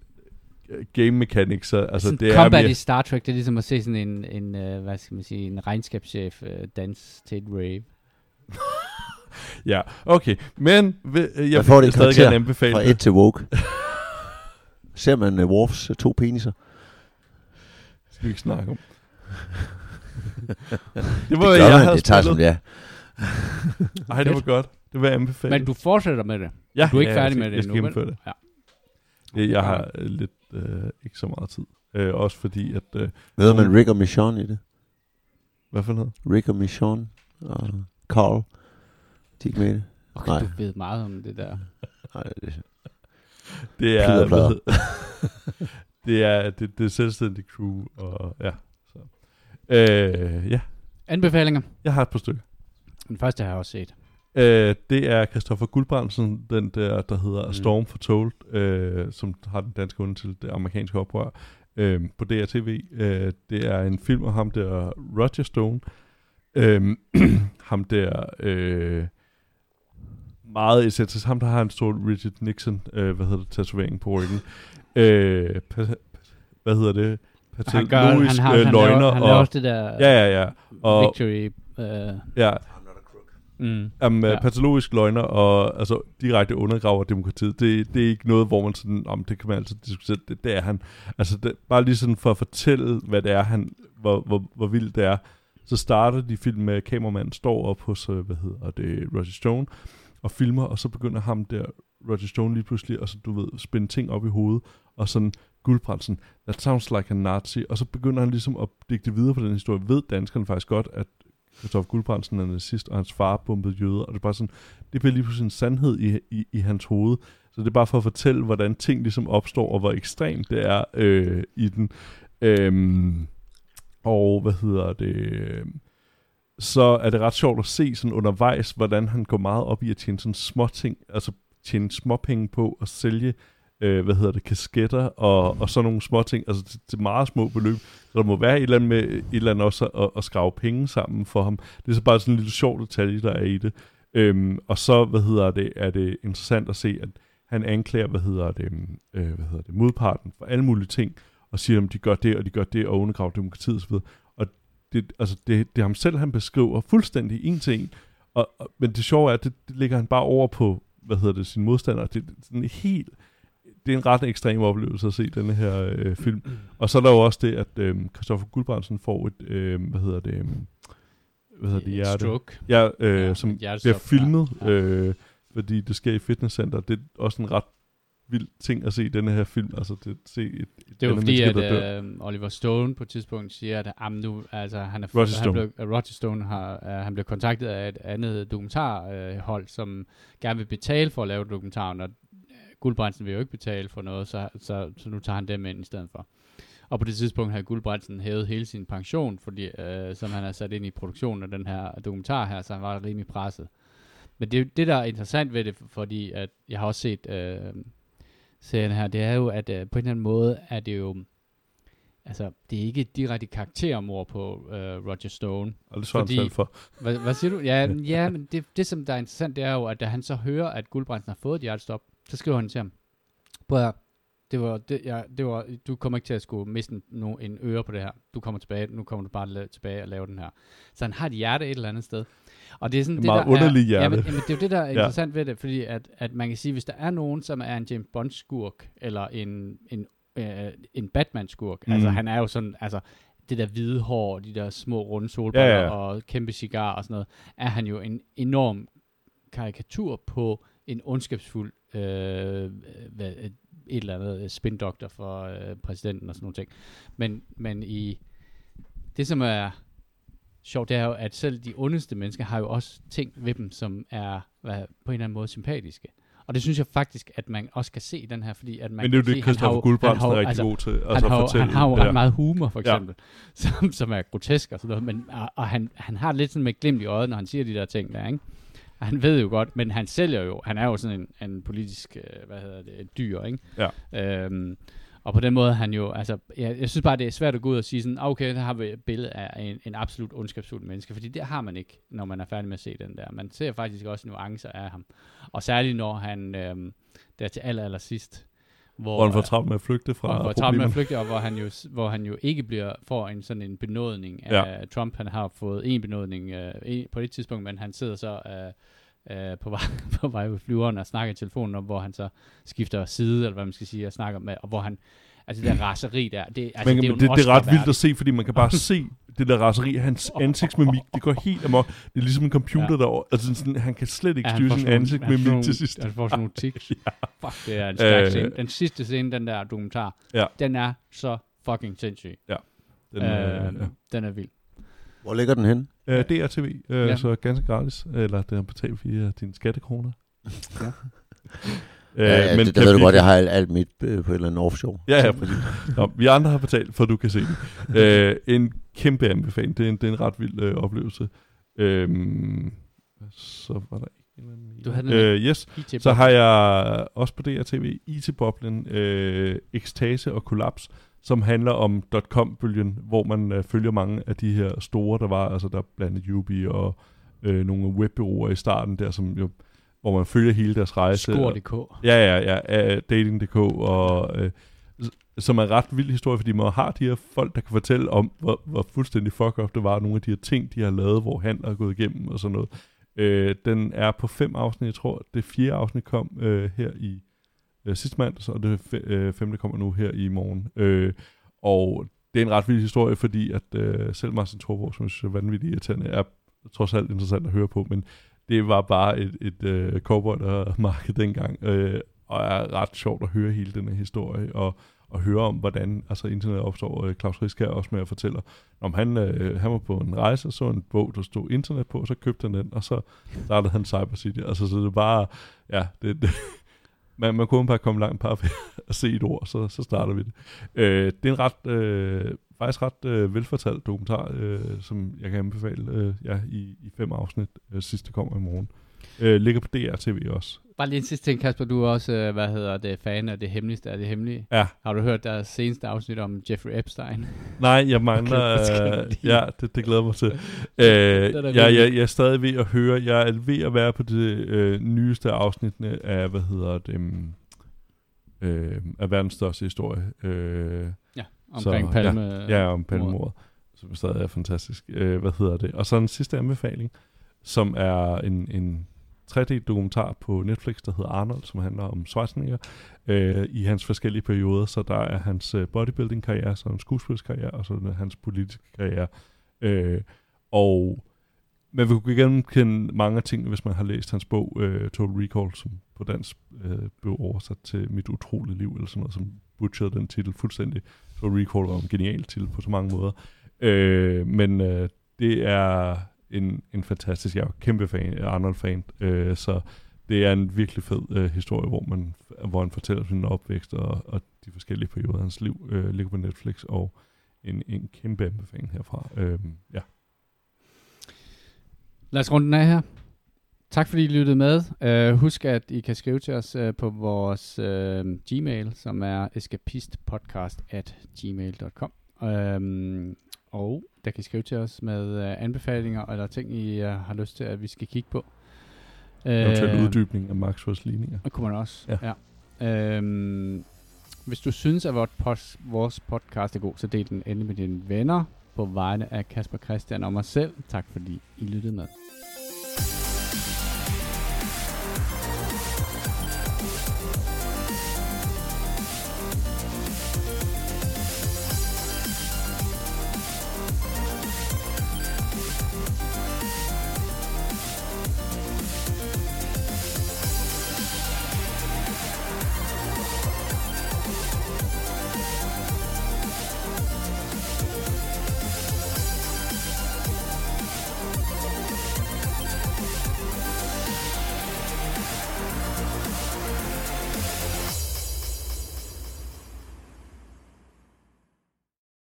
øh, game mechanics, så, altså sådan det er combat mere, i Star Trek, det er ligesom at se sådan en, en uh, hvad skal man sige, en regnskabschef uh, dans til et rave. (laughs) (laughs) Ja, okay. Men jeg Hvad får det stadig gerne anbefale Fra det. 1 til woke. (laughs) Ser man uh, Worfs uh, to peniser? skal vi ikke snakke om. (laughs) det Det var, gør jeg man, havde det tager som det er. Ej, det var godt. Det vil jeg anbefale. Men du fortsætter med det. ja, du er ikke ja, færdig jeg med skal- det Jeg skal endnu, gennemføre det. Ja. Øh, Jeg har øh, lidt øh, ikke så meget tid. Øh, også fordi, at... Øh, Ved man Rick og Michonne i det? hvad for noget? Rick og Michonne og Carl. De er ikke med i det. Okay, Nej. du ved meget om det der. Nej, det, Det er... Hvad (laughs) det er det, det er selvstændigt crew, og ja. Så. Øh, ja, Anbefalinger. jeg har et par stykker. Den første har jeg også set. Øh, det er Christoffer Guldbrandsen, den der, der hedder Mm. Storm Fortold, øh, som har den danske under til det amerikanske oprør øh, på DRTV. Øh, det er en film af ham der, Roger Stone. Øh, (clears throat) ham der, øh, meget essentielt. Ham der har en stor Richard Nixon, øh, hvad hedder det, tatovering på ryggen. Øh, hvad hedder det? Han, gør, han, Patologisk har, øh, han, løgner. laver, han laver og, også det der ja, ja, ja. Og, victory. Uh, ja, mm. Jamen, Ja. ja. patologisk løgner og altså, direkte undergraver demokratiet, det, det er ikke noget, hvor man sådan, om det kan man altid diskutere, det, det er han. Altså, det, bare lige sådan for at fortælle, hvad det er, han, hvor, hvor, hvor vildt det er, så starter de film med, at kameramanden står op hos, øh, hvad hedder det, Roger Stone, og filmer, og så begynder ham der, Roger Stone lige pludselig, og så du ved, spænde ting op i hovedet, og sådan, guldbrandsen, that sounds like a Nazi, og så begynder han ligesom at digte videre på den historie. Ved danskerne faktisk godt, at Christoph Guldbrandsen er nazist, og hans far bombede jøder, og det er bare sådan, det bliver lige pludselig en sandhed i, i, i hans hoved. Så det er bare for at fortælle, hvordan ting ligesom opstår, og hvor ekstremt det er øh, i den. Øhm, og hvad hedder det? Så er det ret sjovt at se sådan undervejs, hvordan han går meget op i at tjene sådan små ting, altså tjene småpenge på at sælge øh, hvad hedder det, kasketter og, og sådan nogle små ting, altså til, til meget små beløb. Så der må være et eller andet med et eller andet også at, at skrave penge sammen for ham. Det er så bare sådan en lille sjov detalje, der er i det. Øhm, og så, hvad hedder det, er det interessant at se, at han anklager, hvad hedder det, øhm, øh, hvad hedder det, modparten for alle mulige ting, og siger, at de gør det, og de gør det, og undergraver demokratiet osv. Det, altså det, det er ham selv, han beskriver fuldstændig en til en. Og, og, men det sjove er, at det, det ligger han bare over på, hvad hedder det, sin modstander. Det, det er sådan helt, det er en ret ekstrem oplevelse at se denne her øh, film. Og så er der jo også det, at øh, Christoffer Guldbrandsen får et, øh, hvad hedder det, øh, hvad hedder det, Et hjerte. Stroke. Ja, øh, Ja, som bliver filmet, ja. Øh, fordi det sker i fitnesscenter. Det er også en ret vild ting at se i denne her film. Altså, det, se et, et Det var fordi, menneske, at øh, Oliver Stone på et tidspunkt siger, at ah, nu, altså, han er, Roger han Stone. Blev, uh, Roger Stone har, uh, han blev kontaktet af et andet dokumentarhold, uh, som gerne vil betale for at lave dokumentaren, og uh, Guldbrandsen vil jo ikke betale for noget, så, så, så nu tager han dem ind i stedet for. Og på det tidspunkt havde Guldbrandsen hævet hele sin pension, fordi, uh, som han har sat ind i produktionen af den her dokumentar her, så han var rimelig presset. Men det, det der er interessant ved det, fordi at jeg har også set uh, serien her, det er jo, at uh, på en eller anden måde er det jo, altså, det er ikke et direkte karaktermord på uh, Roger Stone. Og det så han fordi- selv for. (laughs) Hvad, hvad siger du? Ja, ja men det, det, som der er interessant, det er jo, at da han så hører, at Guldbrandsen har fået et hjertestop, så skriver han til ham, prøv at det var, det, ja, det var, du kommer ikke til at skulle miste en, no, en øre på det her. Du kommer tilbage, nu kommer du bare la- tilbage og lave den her. Så han har et hjerte et eller andet sted. Og det er sådan Et det, meget der underligt er, hjerte. Jamen, jamen, det er jo det, der er (laughs) Ja. interessant ved det, fordi at, at man kan sige, hvis der er nogen, som er en James Bond-skurk, eller en, en, øh, en Batman-skurk, Mm. altså han er jo sådan, altså det der hvide hår, de der små runde solbriller Ja, ja, ja. ja. og kæmpe cigar og sådan noget, er han jo en enorm karikatur på en ondskabsfuld øh, hvad, et eller andet spindoktor for øh, præsidenten og sådan nogle ting. Men, men i det, som er sjovt, det er jo, at selv de ondeste mennesker har jo også ting ved dem, som er hvad, på en eller anden måde sympatiske. Og det synes jeg faktisk, at man også kan se i den her, fordi at man Men det er jo kan se, det, han har Christoffer Guldbrandsen han er rigtig altså, god til. Altså han, at har, fortælle han har jo ret meget humor, for Ja. eksempel, (laughs) som, som er grotesk og sådan noget, men, og, og han, han har lidt sådan med glimt i øjet, når han siger de der ting der, ikke? Han ved jo godt, men han sælger jo, han er jo sådan en, en politisk, øh, hvad hedder det, et dyr, ikke? Ja. Øhm, og på den måde han jo, altså, jeg, jeg synes bare, det er svært at gå ud og sige sådan, "Ah, okay, der har vi et billede af en, en absolut ondskabsfuld menneske, fordi det har man ikke, når man er færdig med at se den der. Man ser faktisk også nuancer af ham. Og særligt når han, øhm, der til aller, aller sidst, hvor, Hvor han får travlt med at flygte fra hvor Trump er problemerne. flygtet, og hvor han jo, hvor han jo ikke bliver, får en sådan en benådning af Ja. Trump. Han har fået en benådning øh, en, på et tidspunkt, men han sidder så øh, øh, på, vej, (laughs) på vej ved flyveren og snakker i telefonen om, hvor han så skifter side, eller hvad man skal sige, og snakker med, og hvor han, altså det der raseri der, det, altså, Men, det er men det, det er ret vildt at se, fordi man kan bare (laughs) se det der raseri. Hans ansigtsmimik, det går helt amok. Det er ligesom en computer, Ja. der... Altså sådan, han kan slet ikke Ja, styre sin ansigtsmimik til sidst. Han får sådan nogle (laughs) tics. Fuck, det er en stærk Øh, scene. Den sidste scene, den der dokumentar, Ja. den er så fucking sindssyg. Den, øh, øh, ja. Den er vild. Hvor ligger den hen? Øh, DRTV, øh, Ja. så ganske gratis. Eller det er betalt via dine skattekroner. Ja. (laughs) Øh, ja, ja, men det, det ved du godt, jeg har alt, alt mit øh, på et eller andet offshore. Ja, ja, præcis. Nå, vi andre har betalt, for du kan se det. (laughs) Øh, en kæmpe anbefaling. Det er en, det er en ret vild øh, oplevelse. Øhm, så var der ikke en eller anden mere. Du havde den øh, Yes, så har jeg også på DRTV IT-boblen øh, Ekstase og Kollaps, som handler om .com-bølgen, hvor man øh, følger mange af de her store, der var, altså der er blandt andet Ubi og øh, nogle webbyråer i starten der, som jo, hvor man følger hele deres rejse. Skor.dk. Ja, ja, ja. Uh, Dating.dk, og, uh, som er en ret vild historie, fordi man har de her folk, der kan fortælle om, hvor, hvor fuldstændig fuck up det var, nogle af de her ting, de har lavet, hvor handler er gået igennem og sådan noget. Uh, den er på fem afsnit, jeg tror, det fjerde afsnit kom uh, her i uh, sidste mandag, og det fe- uh, femte kommer nu her i morgen. Uh, og det er en ret vild historie, fordi at uh, selv Martin Thorborg, som jeg synes er vanvittigt irriterende, er trods alt interessant at høre på, men det var bare et, et øh, uh, cowboy der marked dengang, uh, og er ret sjovt at høre hele den her historie, og, og høre om, hvordan altså, internet opstår. Uh, Claus Risk er også med at fortælle, om han, uh, han var på en rejse, og så en bog, der stod internet på, og så købte han den, og så startede han Cyber City. Altså, så det er bare, ja, det, det man, man kunne bare komme langt par ved (laughs) at se et ord, så, så starter vi det. Øh, det er en ret, øh, faktisk ret øh, velfortalt dokumentar, øh, som jeg kan anbefale øh, ja, i, i fem afsnit. Øh, sidste kommer i morgen. Øh, ligger på DRTV også. Bare lige en sidste ting, Kasper. Du er også, øh, hvad hedder det, fan af det hemmeligste af det hemmelige. Ja, Har du hørt deres seneste afsnit om Jeffrey Epstein? (laughs) nej, jeg mangler... (laughs) Okay, lige. ja, det, det glæder mig til. Øh, (laughs) jeg, jeg, jeg er stadig ved at høre, jeg er ved at være på det øh, nyeste afsnit af, hvad hedder det, um, øh, af verdens største historie. Øh, Ja, omkring Så, Palme. Ja, om palmemordet, som stadig er fantastisk. Øh, hvad hedder det? Og så en sidste anbefaling, som er en, en 3D-dokumentar på Netflix, der hedder Arnold, som handler om Schwarzenegger øh, i hans forskellige perioder. Så der er hans øh, bodybuilding-karriere, så en skuespilskarriere, og så er hans politiske karriere. Øh, og man vil kunne genkende mange af tingene, hvis man har læst hans bog øh, Total Recall, som på dansk øh, blev oversat til Mit utrolige liv, eller sådan noget, som butcherede den titel fuldstændig. Total Recall var en genial titel på så mange måder. Øh, men øh, det er en, en fantastisk, jeg er kæmpe fan, Arnold-fan, øh, så det er en virkelig fed øh, historie, hvor man hvor han fortæller sin opvækst og, og de forskellige perioder af hans liv, øh, ligger på Netflix, og en, en kæmpe anbefaling herfra. Øh, ja. Lad os runde den af her. Tak fordi I lyttede med. Uh, husk, at I kan skrive til os uh, på vores uh, Gmail, som er escapistpodcast at gmail.com. Um, og der kan I skrive til os med uh, anbefalinger eller ting, I uh, har lyst til, at vi skal kigge på. Eventuelt uh, uddybning af Maxwell's ligninger. Det kunne man også, ja. ja. Um, hvis du synes, at vores, post, vores podcast er god, så del den endelig med dine venner på vegne af Kasper Christian og mig selv. Tak fordi I lyttede med.